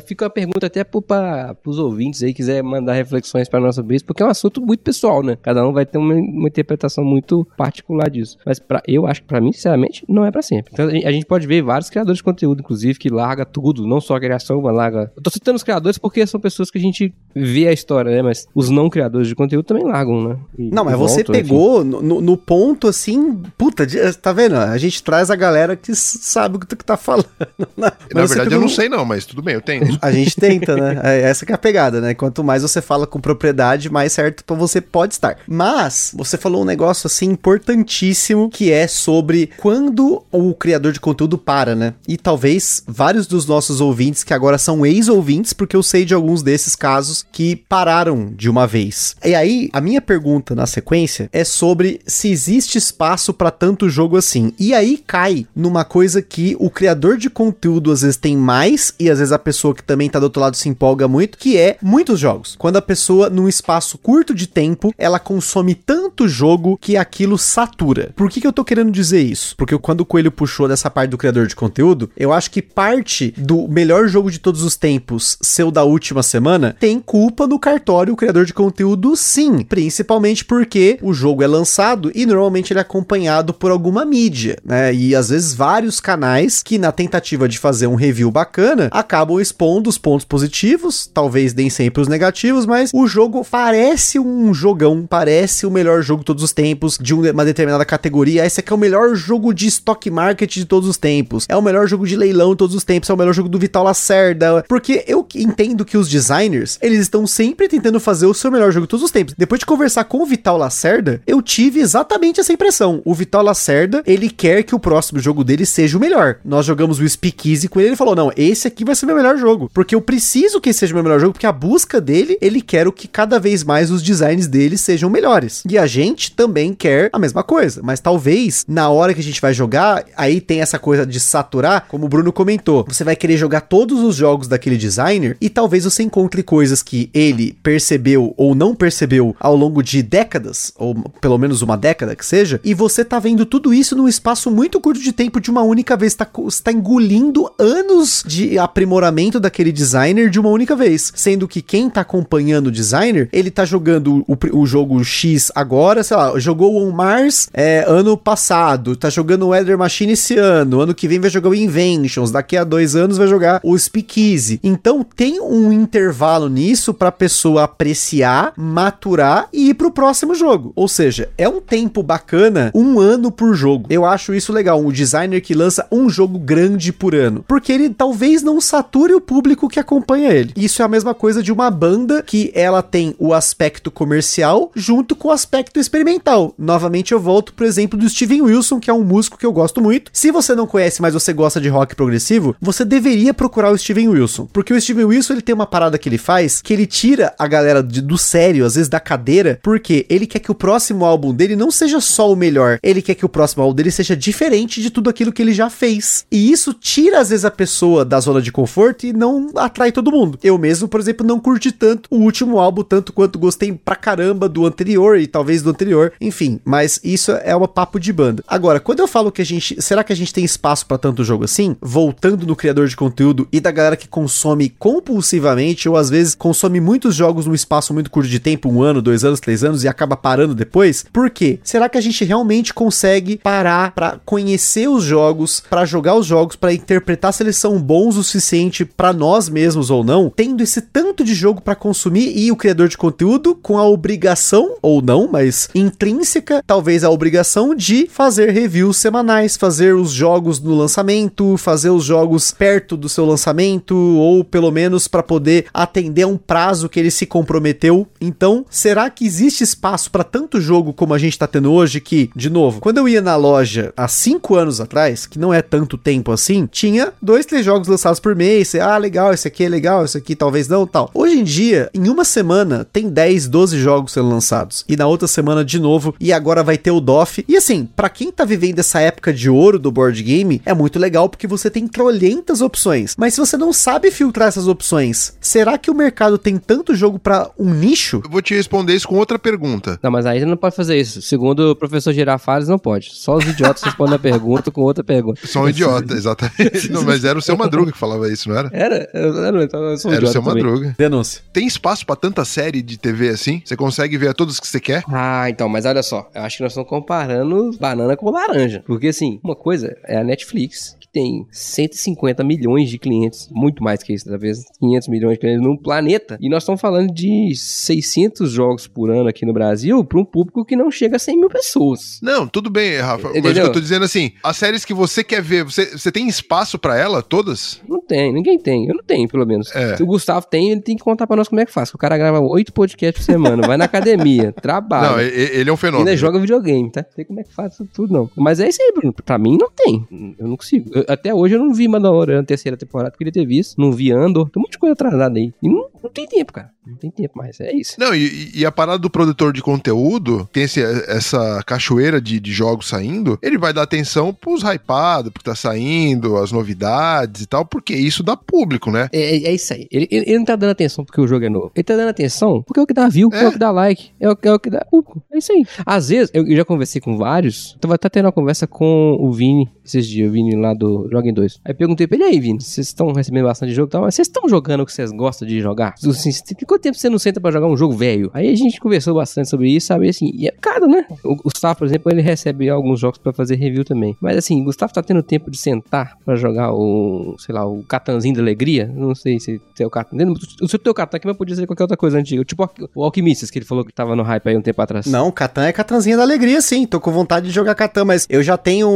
fica a pergunta até para os ouvintes aí, quiser mandar reflexões para nossa vez, porque é um assunto muito pessoal, né? Cada um vai ter uma, uma interpretação muito particular disso. Mas pra, eu acho que para mim, sinceramente, não é para sempre. Então, a gente, a gente pode ver vários criadores de conteúdo, inclusive, que larga tudo, não só a criação, mas larga. Eu tô citando os criadores porque são pessoas que a gente vê a história, né? Mas os não criadores de conteúdo também largam, né? E- Não, mas você voltam, enfim. pegou no, no- ponto assim, puta, tá vendo? A gente traz a galera que sabe o que tu tá falando. né? Na verdade, eu não um- sei não, mas tudo bem, eu tenho. A gente tenta, né? É essa que é a pegada, né? Quanto mais você fala com propriedade, mais certo pra você pode estar. Mas você falou um negócio assim importantíssimo que é sobre quando o criador de conteúdo para, né? E talvez vários dos nossos ouvintes que agora são ex-ouvintes, porque eu sei de alguns desses casos que pararam de uma vez. E aí, a minha pergunta na sequência é sobre se existe espaço pra tanto jogo assim. E aí cai numa coisa que o criador de conteúdo às vezes tem mais e às vezes a pessoa que também tá do outro lado se empolga muito, que é muitos jogos. Quando a pessoa num espaço curto de tempo, ela consome tanto jogo que aquilo satura. Por que que eu tô querendo dizer isso? Porque quando o Coelho puxou dessa parte do criador de conteúdo, eu acho que parte do melhor jogo de todos os tempos, seu da última semana, tem culpa no cartório o criador de conteúdo sim, principalmente porque o jogo é lançado e normalmente ele é acompanhado por alguma mídia, né? E às vezes vários canais que na tentativa de fazer um review bacana acabam expondo os pontos positivos, talvez nem sempre os negativos, mas o jogo parece um jogão, parece o melhor jogo de todos os tempos de uma determinada categoria. Esse aqui é o melhor jogo de stock market de todos os tempos. É o melhor jogo de leilão de todos os tempos, é o melhor jogo do Vital Lacerda, porque eu entendo que os designers, eles estão sempre tentando fazer o seu melhor jogo de todos os tempos. Depois de conversar com o Vital Lacerda, eu tive exatamente essa impressão. O Vital Lacerda, ele quer que o próximo jogo dele seja o melhor. Nós jogamos o Speakeasy com ele, ele falou: "Não, esse aqui vai ser meu melhor jogo, porque eu preciso que esse seja meu melhor jogo, porque a busca dele, ele quer o que cada vez mais os designs dele sejam melhores. E a gente também quer a mesma coisa, mas talvez na hora que a gente vai jogar, aí tem essa coisa de saturar, como o Bruno comentou. Você vai querer jogar todos os jogos daquele designer e talvez você encontre coisas que ele percebeu ou não percebeu ao longo de décadas, ou pelo menos uma década que seja, e você tá vendo tudo isso num espaço muito curto de tempo de uma única vez, tá, você tá engolindo anos de aprimoramento daquele designer de uma única vez, sendo que quem tá acompanhando o designer, ele tá jogando o, o jogo X agora, sei lá, jogou o On Mars é, ano passado, tá jogando o Weather Machine esse ano, ano que vem vai jogar o Inventions, daqui a dois anos vai jogar o Speakeasy. Então tem um intervalo nisso pra pessoa apreciar, maturar e ir pro próximo jogo. Ou seja, é um tempo bacana, um ano por jogo. Eu acho isso legal, um designer que lança um jogo grande por ano, porque ele talvez não sature o público que acompanha ele. Isso é a mesma coisa de uma banda que ela tem o aspecto comercial junto com o aspecto experimental. Novamente eu volto pro exemplo do Steven Wilson, que é um músico que eu gosto muito. Se você não conhece, mas você gosta de rock progressivo, você deveria procurar o Steven Wilson, porque o Steven Wilson ele tem uma parada que ele faz que ele tira a galera de- do sério, às vezes da cadeira, porque ele quer que o próximo álbum dele não seja só o melhor, ele quer que o próximo álbum dele seja diferente de tudo aquilo que ele já fez. E isso tira às vezes a pessoa da zona de conforto e não atrai todo mundo. Eu mesmo, por exemplo, não curti tanto o último álbum tanto quanto gostei pra caramba do anterior e talvez do anterior, enfim, mas isso é uma papo de banda. Agora, quando eu falo que a gente, será que a gente tem espaço pra tanto jogo assim? Voltando no criador de conteúdo e da galera que consome compulsivamente ou às vezes consome muitos jogos num espaço muito curto de tempo, um ano, dois anos, três anos e acaba parando depois? Por quê? Será que a gente realmente consegue parar pra conhecer os jogos, pra jogar os jogos, pra interpretar se eles são bons o suficiente pra nós mesmos ou não, tendo esse tanto de jogo pra consumir e o criador de conteúdo com a obrigação ou não, mas intrínseca, talvez a obrigação de fazer reviews semanais, fazer os jogos no lançamento, fazer os jogos perto do seu lançamento ou pelo menos para poder atender a um prazo que ele se comprometeu. Então, será que existe espaço para tanto jogo como a gente tá tendo hoje que, de novo, quando eu ia na loja há cinco anos atrás, que não é tanto tempo assim, tinha dois, três jogos lançados por mês. Você, ah, legal, esse aqui é legal, esse aqui talvez não, tal. Hoje em dia, em uma semana, tem 10, 12 jogos sendo lançados. E na outra semana, de novo, e agora vai ter o DOF. E assim, pra quem tá vivendo essa época de ouro do board game, é muito legal porque você tem trolhentas opções. Mas se você não sabe filtrar essas opções, será que o mercado tem tanto jogo pra um nicho? Eu vou te responder isso com outra pergunta. Não, mas aí você não pode fazer isso. Segundo o professor Girafales, não pode. Só os idiotas respondem a pergunta com outra pergunta. Sou um idiota, exatamente. Não, mas era o seu Madruga que falava isso, não era? Era? Eu, eu, então eu sou um Era o seu também. Madruga. Denúncia. Tem espaço pra tanta série de TV assim? Você consegue ver todas que você quer? Ah, então, mas olha só, eu acho que nós estamos comparando banana com laranja. Porque assim, uma coisa é a Netflix, tem 150 milhões de clientes, muito mais que isso, talvez 500 milhões de clientes no planeta. E nós estamos falando de 600 jogos por ano aqui no Brasil para um público que não chega a 100 mil pessoas. Não, tudo bem, Rafa. Mas Entendeu? o que eu tô dizendo assim, as séries que você quer ver, você, você tem espaço pra ela, todas? Não tem, ninguém tem. Eu não tenho, pelo menos. É. Se o Gustavo tem, ele tem que contar pra nós como é que faz. que O cara grava oito podcasts por semana, vai na academia, trabalha. Não, ele é um fenômeno. Ainda joga videogame, tá? Não sei como é que faz isso tudo, não. Mas é isso aí, Bruno. Pra mim, não tem. Eu não consigo. Eu- até hoje eu não vi Mandalorian na terceira temporada, queria ter visto. Não vi Andor. Tem um monte de coisa atrasada aí. E não, não tem tempo, cara. Não tem tempo mais. É isso. Não, e, e a parada do produtor de conteúdo, tem esse- essa cachoeira de, de jogos saindo, ele vai dar atenção pros hypados, porque tá saindo, as novidades e tal, porque isso dá público, né? É, é isso aí. Ele, ele, ele não tá dando atenção porque o jogo é novo. Ele tá dando atenção porque é o que dá view, é, É. o que dá like, é o, é o que dá público. É isso aí. Às vezes, eu, eu já conversei com vários. Tava até tendo uma conversa com o Vini esses dias, o Vini lá do Joguem 2. Aí perguntei pra ele, e aí, Vini, vocês estão recebendo bastante jogo e tal, mas vocês estão jogando o que vocês gostam de jogar? Assim, quanto tempo você não senta pra jogar um jogo velho? Aí a gente conversou bastante sobre isso, sabe? Assim, e é caro, né? O Gustavo, por exemplo, ele recebe alguns jogos pra fazer review também. Mas assim, o Gustavo tá tendo tempo de sentar pra jogar o, sei lá, o Catanzinho da Alegria. Não sei se é o Catan. O seu teu Catan aqui, mas podia ser qualquer outra coisa antiga. Tipo o Alquimistas, que ele falou que tava no hype aí um tempo atrás. Não, Catan é Catanzinha da alegria, sim. Tô com vontade de jogar Catan, mas eu já tenho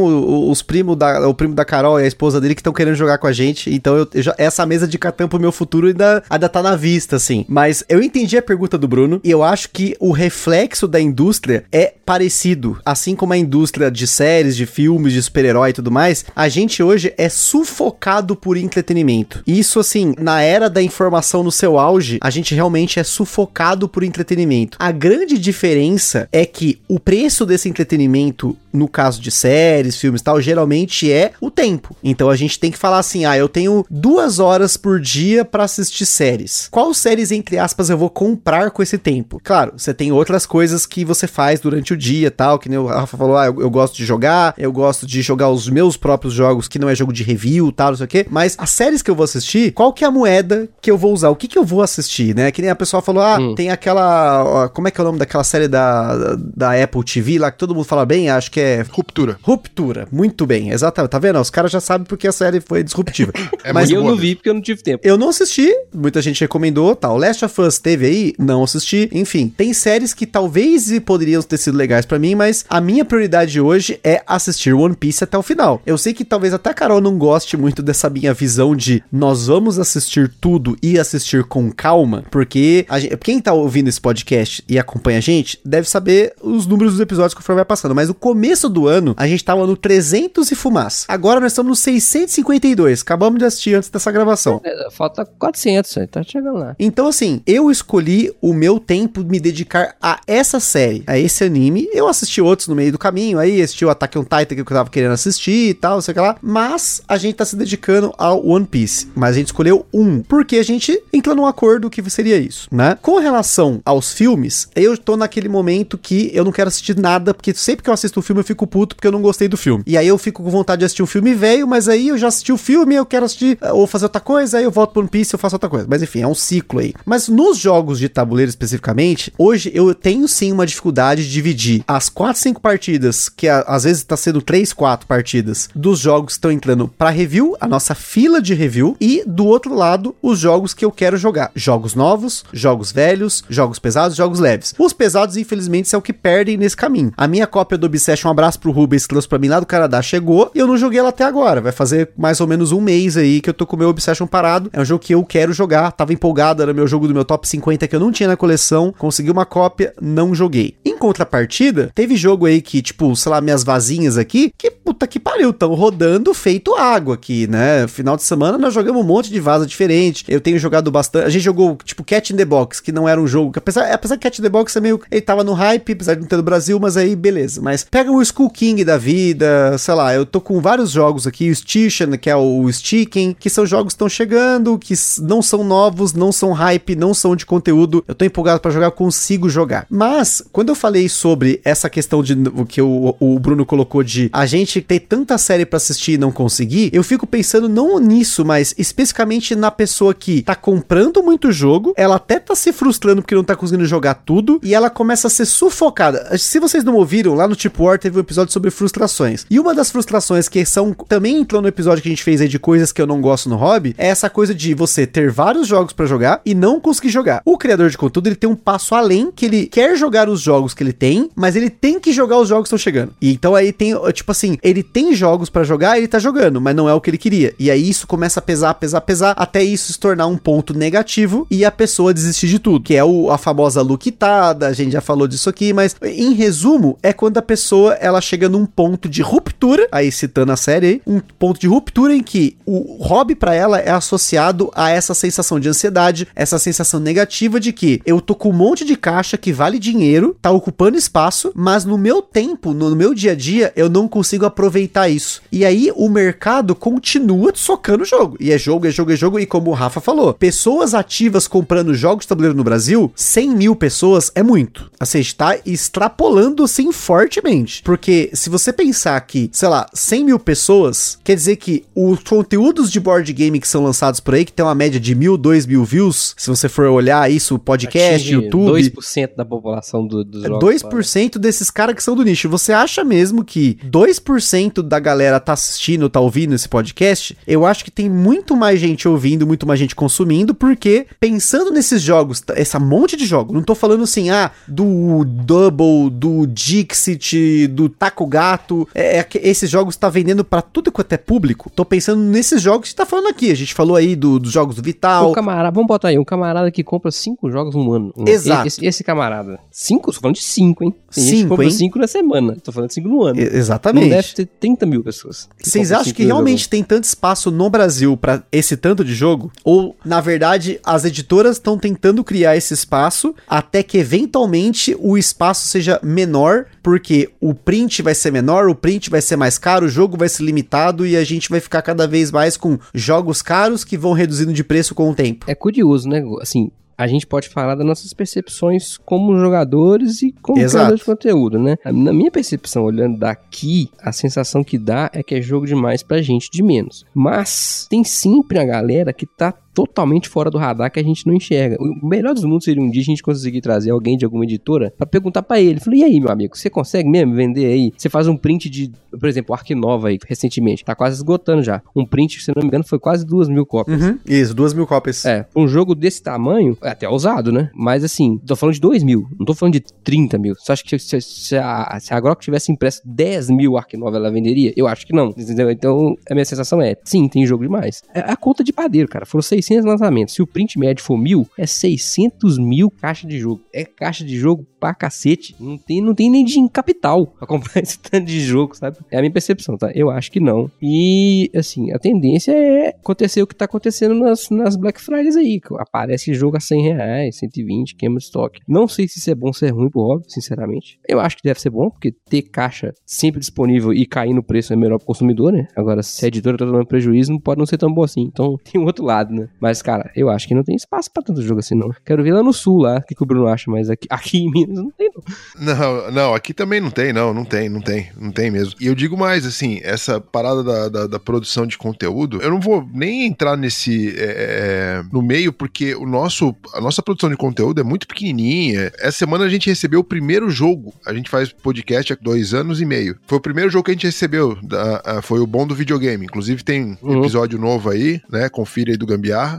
os primos da, o primo da Carol e a esposa dele que estão querendo jogar com a gente. Então eu, eu já- essa mesa de Catan pro meu futuro ainda, ainda tá na vista, assim. Mas eu entendi a pergunta do Bruno e eu acho que o reflexo da indústria é parecido. Assim como a indústria de séries, de filmes, de super-herói e tudo mais, a gente hoje é sufocado por entretenimento. Isso, assim, na era da informação no seu auge, a gente realmente é sufocado por entretenimento. A grande diferença é que o preço desse entretenimento, no caso de séries, filmes e tal, geralmente é o tempo. Então a gente tem que falar assim: ah, eu tenho duas horas por dia pra assistir séries. Qual séries, entre aspas, eu vou comprar com esse tempo? Claro, você tem outras coisas que você faz durante o dia tal, que nem o Rafa falou, ah, eu, eu gosto de jogar, eu gosto de jogar os meus próprios jogos, que não é jogo de review tal, não sei o quê. Mas as séries que eu vou assistir, qual que é a moeda que eu vou usar? O que que eu vou assistir, né? Que nem a pessoa falou, ah, tem aquela. ó, Como é que é o nome daquela série da, da Apple TV lá que todo mundo fala bem? Acho que é Ruptura. Ruptura, muito bem, exatamente. Tá vendo? Os caras já sabem porque a série foi disruptiva. É Mas e eu boa não vi porque eu não tive tempo. eu não assisti, muita gente recomendou, tal. Last of Us teve aí, não assisti. Enfim, tem séries que talvez poderiam ter sido legais pra mim, mas a minha prioridade hoje é assistir One Piece até o final. Eu sei que talvez até a Carol não goste muito dessa minha visão de nós vamos assistir tudo e assistir com calma, porque a gente- quem tá ouvindo esse podcast e acompanha a gente deve saber os números dos episódios que o vai passando, mas o começo do ano a gente tava no 300 e fumaça. Agora nós estamos no 652, acabamos de assistir antes dessa gravação. É, Falta 400, aí tá chegando lá. Então, assim, eu escolhi o meu tempo me dedicar a essa série, a esse anime. Eu assisti outros no meio do caminho, aí assisti o Attack on Titan que eu tava querendo assistir e tal, sei lá. Mas a gente tá se dedicando ao One Piece. Mas a gente escolheu um, porque a gente entrou num acordo que seria isso, né? Com relação aos filmes, eu tô naquele momento que eu não quero assistir nada, porque sempre que eu assisto o filme eu fico puto porque eu não gostei do filme. E aí eu fico com vontade de assistir um filme velho, mas aí eu já assisti o filme, eu quero assistir eh, ou fazer outra coisa, aí eu volto pro One Piece eu faço outra coisa. Mas enfim, é um ciclo aí. Mas nos jogos de tabuleiro especificamente, hoje eu tenho sim uma dificuldade de dividir as 4, 5 partidas, que às vezes tá sendo 3, 4 partidas, dos jogos que estão entrando pra review, a nossa fila de review, e do outro lado, os jogos que eu quero jogar. Jogos novos, jogos velhos, jogos pesados, jogos leves. Os pesados, infelizmente, são o que perdem nesse caminho. A minha cópia do Obsession, um abraço pro Rubens, que trouxe pra mim lá do Canadá, chegou, e eu não joguei ela até agora. Vai fazer mais ou menos um mês aí que eu tô com o meu Obsession parado. É um jogo que eu quero jogar, tava empolgado, era meu jogo do meu top 50 que eu não tinha na coleção, consegui uma cópia, não joguei. Em contrapartida, teve jogo aí que, tipo, sei lá, minhas vazinhas aqui, que puta que pariu, tão rodando feito água aqui, né? Final de semana nós jogamos um monte de vaza diferente. Eu tenho jogado bastante. A gente jogou, tipo, Cat in the Box, que não era um jogo. que Apesar, apesar que Cat in the Box é meio. Ele tava no hype, apesar de não ter no Brasil, mas aí beleza. Mas pega um Skull King da vida, sei lá, eu tô com vários jogos aqui, o Station, que é o Sticken, que são jogos que estão chegando, que não são novos, não são hype, não são de conteúdo. Eu tô empolgado para jogar, eu consigo jogar. Mas, quando eu falei sobre essa questão de o que o, o Bruno colocou de a gente ter tanta série para assistir e não conseguir, eu fico pensando não nisso, mas especificamente na pessoa que tá comprando muito jogo, ela até tá se frustrando porque não tá conseguindo jogar tudo e ela começa a ser sufocada. Se vocês não ouviram, lá no Tipo War teve um episódio sobre frustrações. E uma das frustrações que são também entrou no episódio que a gente fez aí de coisas que eu não gosto no hobby, é essa coisa de você ter vários jogos para jogar e não conseguir jogar. O criador de conteúdo, ele tem um passo além que ele quer jogar os jogos que ele tem, mas ele tem que jogar os jogos que estão chegando. E então aí tem, tipo assim, ele tem jogos para jogar, ele tá jogando, mas não é o que ele queria. E aí isso começa a pesar, pesar, pesar, até isso se tornar um ponto negativo e a pessoa desistir de tudo, que é o, a famosa luquitada, a gente já falou disso aqui, mas em resumo, é quando a pessoa ela chega num ponto de ruptura, aí citando a série aí, um ponto de ruptura em que o hobby para ela é associado a essa sensação de ansiedade, essa sensação negativa de que eu tô com um monte de caixa que vale dinheiro, tá ocupando espaço, mas no meu tempo, no meu dia a dia, eu não consigo aproveitar isso. E aí o mercado continua socando o jogo. E é jogo, é jogo, é jogo. E como o Rafa falou, pessoas ativas comprando jogos de tabuleiro no Brasil, 100 mil pessoas é muito. Assim, está extrapolando assim fortemente. Porque se você pensar que, sei lá, 100 mil pessoas, quer dizer que os conteúdos de board game que são lançados por aí, que tem uma média de mil, dois mil views, se você for olhar isso, podcast, Atinge YouTube. 2% da população do, dos jogos. 2% desses caras que são do nicho. Você acha mesmo que 2% da galera tá assistindo, tá ouvindo esse podcast? Eu acho que tem muito mais gente ouvindo, muito mais gente consumindo, porque pensando nesses jogos, essa monte de jogos, não tô falando assim, ah, do Double, do Dixit, do Taco Gato, é, é que esses jogos tá vendendo pra tudo quanto é público. Tô pensando nesses jogos que tá falando aqui. A gente falou aí do- dos jogos do Vital. Um camarada, vamos botar aí, um camarada que compra cinco jogos no ano. Um- Exato. Esse, esse camarada. Cinco? Tô falando de cinco, hein? Tem gente Cinco, compra hein? cinco na semana. Tô falando de cinco no ano. E- Não Exatamente. deve ter 30 mil pessoas. Vocês acham que realmente tem tanto espaço no Brasil pra esse tanto de jogo? Ou, na verdade, as editoras estão tentando criar esse espaço até que eventualmente o espaço seja menor, porque o print vai ser menor, o print vai ser mais caro, o jogo vai ser limitado e a gente vai ficar cada vez mais com jogos caros que vão reduzindo de preço com o tempo. É curioso, né? Assim, a gente pode falar das nossas percepções como jogadores e como Exato. de conteúdo, né? Na minha percepção, olhando daqui, a sensação que dá é que é jogo demais pra gente de menos. Mas tem sempre a galera que tá totalmente fora do radar que a gente não enxerga. O melhor dos mundos seria um dia a gente conseguir trazer alguém de alguma editora pra perguntar pra ele. Falei, e aí, meu amigo, você consegue mesmo vender aí? Você faz um print de, por exemplo, o Ark Nova aí, recentemente. Tá quase esgotando já. Um print, se não me engano, foi quase duas mil cópias. Uhum. Isso, duas mil cópias. É, um jogo desse tamanho, é até ousado, né? Mas assim, tô falando de 2 mil, não tô falando de 30 mil. Você acha que se, se a, se a Grok tivesse impresso 10 mil Ark Nova, ela venderia? Eu acho que não, entendeu? Então, a minha sensação é, sim, tem jogo demais. É a conta de padeiro, cara. Foram 600 lançamentos. Se o print médio for mil, é 600 mil caixa de jogo. É caixa de jogo pra cacete. Não tem, não tem nem de capital pra comprar esse tanto de jogo, sabe? É a minha percepção, tá? Eu acho que não. E, assim, a tendência é acontecer o que tá acontecendo nas, nas Black Fridays aí. Aparece jogo a 100 reais, 120, queima de estoque. Não sei se isso é bom ou se é ruim pro hobby, sinceramente. Eu acho que deve ser bom, porque ter caixa sempre disponível e cair no preço é melhor pro consumidor, né? Agora, se a editora tá tomando prejuízo, não pode não ser tão bom assim. Então, tem o outro lado, né? Mas, cara, eu acho que não tem espaço pra tanto jogo assim, não. Quero ver lá no sul, lá, o que, que o Bruno acha, mas aqui, aqui em Minas não tem, não. Não, não, aqui também não tem, não, não tem, não tem, não tem mesmo. E eu digo mais, assim, essa parada da, da, da produção de conteúdo, eu não vou nem entrar nesse, é, é, no meio, porque o nosso, a nossa produção de conteúdo é muito pequenininha. Essa semana a gente recebeu o primeiro jogo, a gente faz podcast há dois anos e meio. Foi o primeiro jogo que a gente recebeu, da- a- foi o bom do videogame. Inclusive tem um Uhum. episódio novo aí, né, confira aí do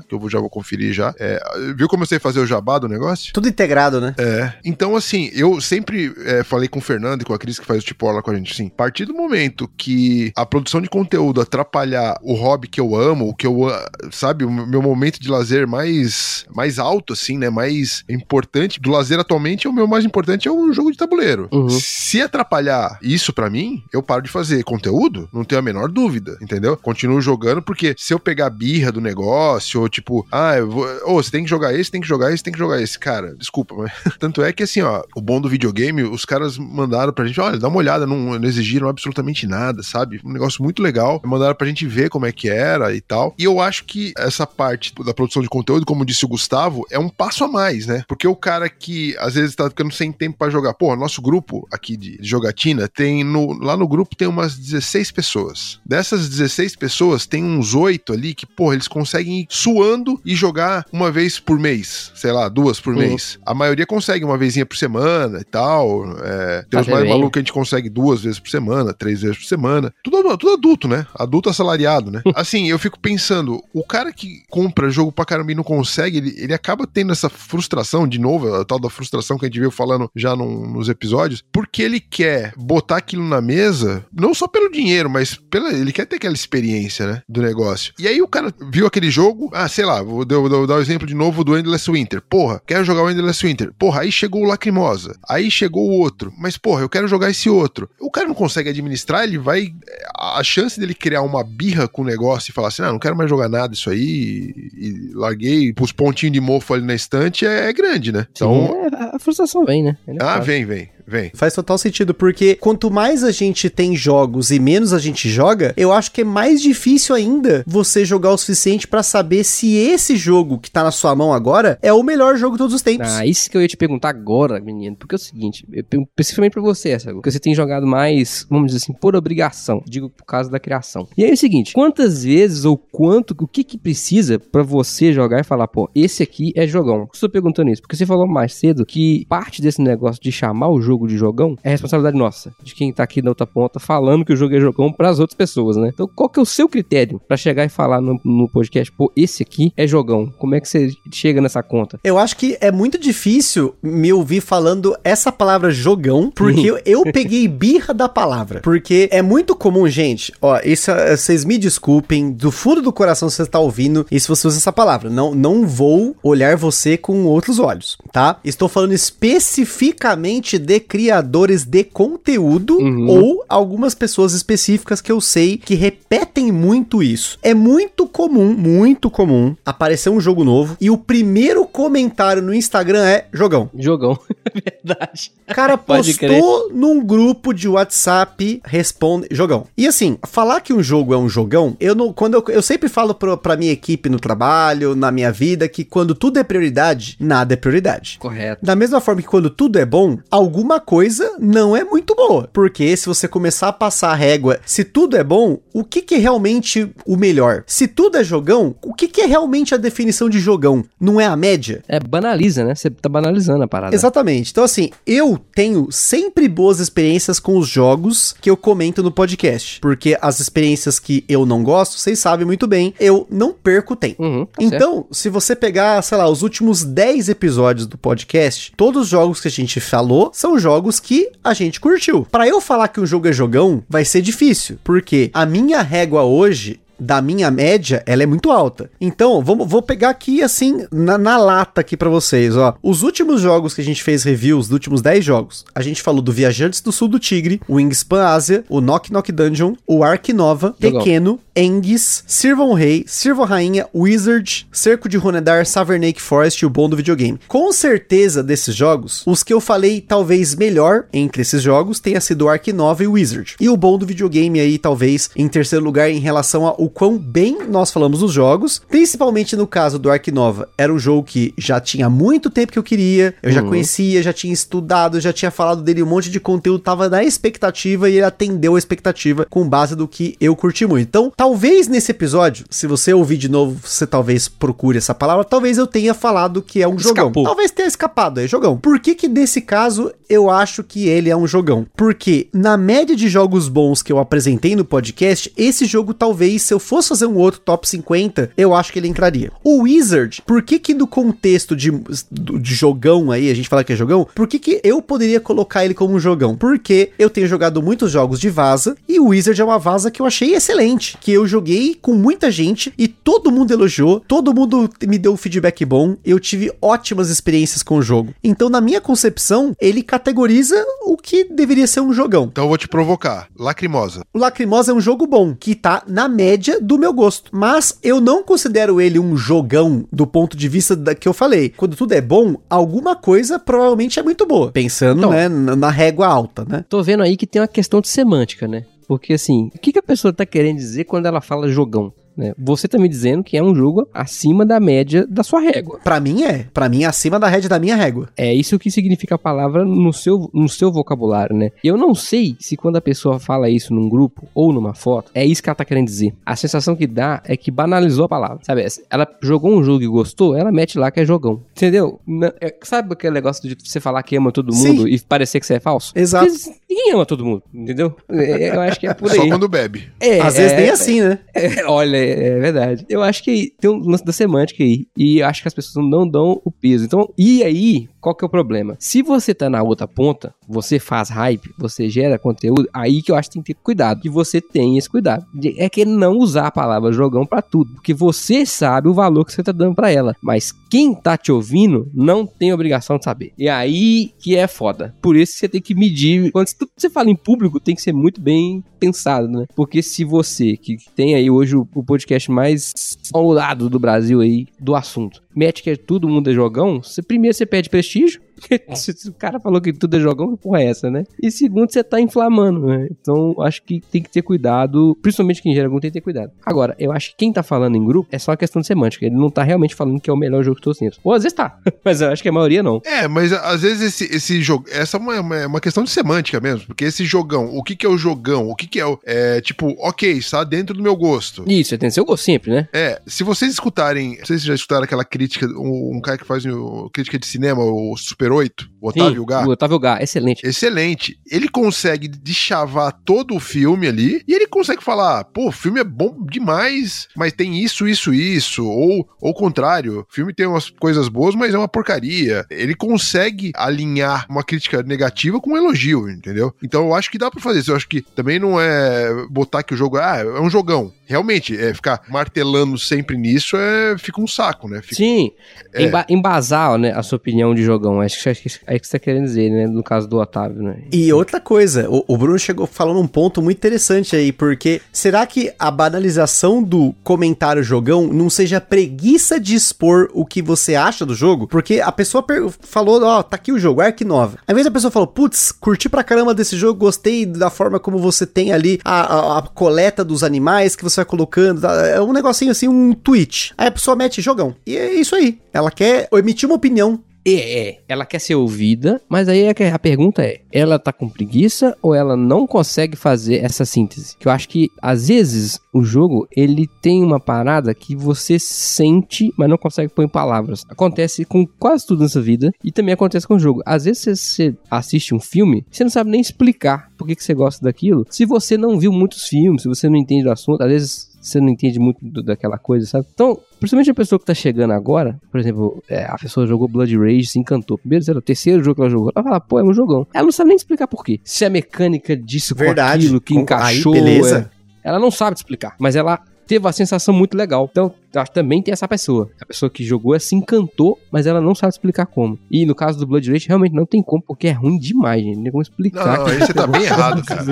Que eu já vou conferir já. É, viu como eu sei fazer o jabá do negócio? Tudo integrado, né? É. Então, assim, eu sempre é, falei com o Fernando e com a Cris que faz o tipo lá com a gente, assim, a partir do momento que a produção de conteúdo atrapalhar o hobby que eu amo, o que eu, ah, sabe, o meu momento de lazer mais, mais alto, assim, né, mais importante do lazer atualmente, o meu mais importante é o jogo de tabuleiro. Uhum. Se atrapalhar isso pra mim, eu paro de fazer conteúdo, não tenho a menor dúvida, entendeu? Continuo jogando porque se eu pegar a birra do negócio ou tipo, ah, eu vou, ô, você tem que jogar esse, tem que jogar esse, tem que jogar esse. Cara, desculpa, mas. Tanto é que assim, ó, o bom do videogame, os caras mandaram pra gente, olha, dá uma olhada, não, não exigiram absolutamente nada, sabe? Um negócio muito legal. Mandaram pra gente ver como é que era e tal. E eu acho que essa parte da produção de conteúdo, como disse o Gustavo, é um passo a mais, né? Porque o cara que às vezes tá ficando sem tempo para jogar, pô, nosso grupo aqui de jogatina tem no, lá no grupo tem umas 16 pessoas. Dessas 16 pessoas, tem uns oito ali que, pô, eles conseguem ir suando e jogar uma vez por mês, sei lá, duas por uhum. mês. A maioria consegue uma vezinha por semana e tal. É, tem os mais malucos que a gente consegue duas vezes por semana, três vezes por semana. Tudo, tudo adulto, né? Adulto assalariado, né? assim, eu fico pensando, o cara que compra jogo pra caramba e não consegue, ele, ele acaba tendo essa frustração, de novo, a tal da frustração que a gente veio falando já num, nos episódios, porque ele quer botar aquilo na mesa, não só pelo dinheiro, mas pela, ele quer ter aquela experiência, né? Do negócio. E aí o cara viu aquele jogo, ah, sei lá, vou, vou, vou dar o exemplo de novo do Endless Winter. Porra, quero jogar o Endless Winter. Porra, aí chegou o Lacrimosa. Aí chegou o outro. Mas, porra, eu quero jogar esse outro. O cara não consegue administrar, ele vai. A chance dele criar uma birra com o negócio e falar assim: ah, não quero mais jogar nada isso aí, e larguei os pontinhos de mofo ali na estante, é, é grande, né? Então. Sim, é, a frustração vem, né? É ah, vem, vem. Vem. Faz total sentido, porque quanto mais a gente tem jogos e menos a gente joga, eu acho que é mais difícil ainda você jogar o suficiente para saber se esse jogo que tá na sua mão agora é o melhor jogo de todos os tempos. Ah, isso que eu ia te perguntar agora, menino, porque é o seguinte, eu especificamente pra você, essa, porque você tem jogado mais, vamos dizer assim, por obrigação, digo por causa da criação. E aí é o seguinte, quantas vezes ou quanto, o que que precisa para você jogar e falar, pô, esse aqui é jogão? Estou perguntando isso, porque você falou mais cedo que parte desse negócio de chamar o jogo jogo de jogão, é responsabilidade nossa, de quem tá aqui na outra ponta falando que o jogo é jogão para as outras pessoas, né? Então, qual que é o seu critério para chegar e falar no, no, podcast, pô, esse aqui é jogão? Como é que você chega nessa conta? Eu acho que é muito difícil me ouvir falando essa palavra jogão, porque eu, eu peguei birra da palavra. Porque é muito comum, gente, ó, isso, é, vocês me desculpem, do fundo do coração você está ouvindo, e se você usa essa palavra, não, não vou olhar você com outros olhos, tá? Estou falando especificamente de criadores de conteúdo uhum. ou algumas pessoas específicas que eu sei que repetem muito isso. É muito comum, muito comum aparecer um jogo novo e o primeiro comentário no Instagram é jogão. Jogão, verdade. O cara postou num grupo de WhatsApp, responde jogão. E assim, falar que um jogo é um jogão, eu não, quando eu, eu sempre falo pro, pra minha equipe no trabalho, na minha vida, que quando tudo é prioridade, nada é prioridade. Correto. Da mesma forma que quando tudo é bom, alguma alguma coisa não é muito boa. Porque se você começar a passar a régua, se tudo é bom, o que, que é realmente o melhor? Se tudo é jogão, o que, que é realmente a definição de jogão? Não é a média? É, banaliza, né? Você tá banalizando a parada. Exatamente. Então, assim, eu tenho sempre boas experiências com os jogos que eu comento no podcast. Porque as experiências que eu não gosto, vocês sabem muito bem, eu não perco tempo. Uhum, tá então, certo. se você pegar, sei lá, os últimos 10 episódios do podcast, todos os jogos que a gente falou são jogos que a gente curtiu. Para eu falar que um jogo é jogão, vai ser difícil, porque a minha régua hoje da minha média, ela é muito alta. Então, vamos, vou pegar aqui assim, na, na lata aqui para vocês, ó. Os últimos jogos que a gente fez reviews, dos últimos 10 jogos, a gente falou do Viajantes do Sul do Tigre, o Wingspan Asia, o Knock Knock Dungeon, o Ark Nova, Pequeno, Engis, Sirvon Rei, Sirvon Rainha, Wizard, Cerco de Runedar, Savernake Forest e o bom do videogame. Com certeza desses jogos, os que eu falei talvez melhor entre esses jogos tenha sido Ark Nova e Wizard. E o bom do videogame aí talvez em terceiro lugar em relação ao quão bem nós falamos dos jogos, principalmente no caso do Ark Nova. Era um jogo que já tinha muito tempo que eu queria, eu uhum. já conhecia, já tinha estudado, já tinha falado dele um monte de conteúdo, tava na expectativa e ele atendeu a expectativa com base do que eu curti muito. Então, talvez nesse episódio, se você ouvir de novo, você talvez procure essa palavra, talvez eu tenha falado que é um Escapou. jogão. Talvez tenha escapado, é jogão. Por que que nesse caso eu acho que ele é um jogão? Porque na média de jogos bons que eu apresentei no podcast, esse jogo talvez se eu fosse fazer um outro top 50, eu acho que ele entraria. O Wizard, por que que no contexto de, de jogão aí, a gente fala que é jogão, por que que eu poderia colocar ele como um jogão? Porque eu tenho jogado muitos jogos de vaza e o Wizard é uma vaza que eu achei excelente, que eu joguei com muita gente e todo mundo elogiou, todo mundo me deu um feedback bom, eu tive ótimas experiências com o jogo. Então, na minha concepção, ele categoriza o que deveria ser um jogão. Então eu vou te provocar. Lacrimosa. O Lacrimosa é um jogo bom, que tá na média média do meu gosto. Mas eu não considero ele um jogão do ponto de vista da que eu falei. Quando tudo é bom, alguma coisa provavelmente é muito boa. Pensando, Então. né, na régua alta, né? Tô vendo aí que tem uma questão de semântica, né? Porque assim, o que, que a pessoa tá querendo dizer quando ela fala jogão? Né? Você tá me dizendo que é um jogo acima da média da sua régua. Pra mim é. Pra mim é acima da rédea da minha régua. É isso que significa a palavra no seu, no seu vocabulário, né? Eu não sei se quando a pessoa fala isso num grupo ou numa foto, é isso que ela tá querendo dizer. A sensação que dá é que banalizou a palavra. Sabe? Ela jogou um jogo e gostou, ela mete lá que é jogão. Entendeu? Não- é- sabe aquele negócio de você falar que ama todo mundo Sim. e parecer que você é falso? Exato. Ninguém ama todo mundo, entendeu? É, Eu acho que é por aí. Só quando bebe. É, Às vezes é, nem assim, né? é, olha, é verdade. Eu acho que tem um lance da semântica aí. E acho que as pessoas não dão o peso. Então, e aí, qual que é o problema? Se você tá na outra ponta, você faz hype, você gera conteúdo, aí que eu acho que tem que ter cuidado. Que você tem esse cuidado. É que não usar a palavra jogão pra tudo. Porque você sabe o valor que você tá dando pra ela. Mas quem tá te ouvindo não tem obrigação de saber. E aí que é foda. Por isso você tem que medir. Quando você fala em público tem que ser muito bem pensado, né? Porque se você, que tem aí hoje o, o podcast mais ao lado do Brasil aí, do assunto, mete que todo mundo é jogão, você, primeiro você perde prestígio. Se o cara falou que tudo é jogão, que porra é essa, né? E segundo, você tá inflamando, né? Então, acho que tem que ter cuidado, principalmente quem gera algum tem que ter cuidado. Agora, eu acho que quem tá falando em grupo é só uma questão de semântica. Ele não tá realmente falando que é o melhor jogo de todos os tempos. Ou às vezes tá, mas eu acho que a maioria não. É, mas às vezes esse, esse jogo. Essa é uma, uma, uma questão de semântica mesmo. Porque esse jogão, o que, que é o jogão? O que, que é o. É tipo, ok, está dentro do meu gosto. Isso, tem seu gosto sempre, né? É, se vocês escutarem, não sei se já escutaram aquela crítica, um, um cara que faz o- crítica de cinema, o Super 8, o Otávio Sim, Gá. O Otávio Gá, excelente. Excelente. Ele consegue deschavar todo o filme ali e ele consegue falar: pô, o filme é bom demais, mas tem isso, isso, isso. Ou o contrário, o filme tem umas coisas boas, mas é uma porcaria. Ele consegue alinhar uma crítica negativa com um elogio, entendeu? Então eu acho que dá pra fazer isso. Eu acho que também não é botar que o jogo ah, é um jogão. Realmente, é ficar martelando sempre nisso é fica um saco, né? Fica- Sim, É. emba- embasar né, a sua opinião de jogão. Acho que acho que é isso que você tá querendo dizer, né? No caso do Otávio, né? E outra coisa, o, o Bruno chegou falando um ponto muito interessante aí, porque será que a banalização do comentário jogão não seja preguiça de expor o que você acha do jogo? Porque a pessoa falou, ó, tá aqui o jogo, Ark 9. Ao invés da pessoa falou, putz, curti pra caramba desse jogo, gostei da forma como você tem ali a, a- a coleta dos animais que você vai colocando, tá? é um negocinho assim, um tweet. Aí a pessoa mete jogão. E é isso aí. Ela quer emitir uma opinião É, é, ela quer ser ouvida, mas aí é a pergunta é: ela tá com preguiça ou ela não consegue fazer essa síntese? Que eu acho que às vezes o jogo ele tem uma parada que você sente, mas não consegue pôr em palavras. Acontece com quase tudo nessa vida e também acontece com o jogo. Às vezes você, você assiste um filme, você não sabe nem explicar por que, que você gosta daquilo. Se você não viu muitos filmes, se você não entende do assunto, às vezes você não entende muito do- daquela coisa, sabe? Então, principalmente a pessoa que tá chegando agora, por exemplo, é, a pessoa jogou Blood Rage, se encantou. Primeiro, sei lá, o terceiro jogo que ela jogou, ela fala, pô, é um jogão. Ela não sabe nem explicar por quê. Se a mecânica disso Verdade. com aquilo que Com- encaixou. aí, beleza. é- ela não sabe te explicar, mas ela teve uma sensação muito legal. Então, eu acho que também tem essa pessoa. A pessoa que jogou, ela se encantou, mas ela não sabe explicar como. E no caso do Blood Rage, realmente não tem como, porque é ruim demais, gente. Não tem como explicar. Não, não, aí você tá bem errado, cara.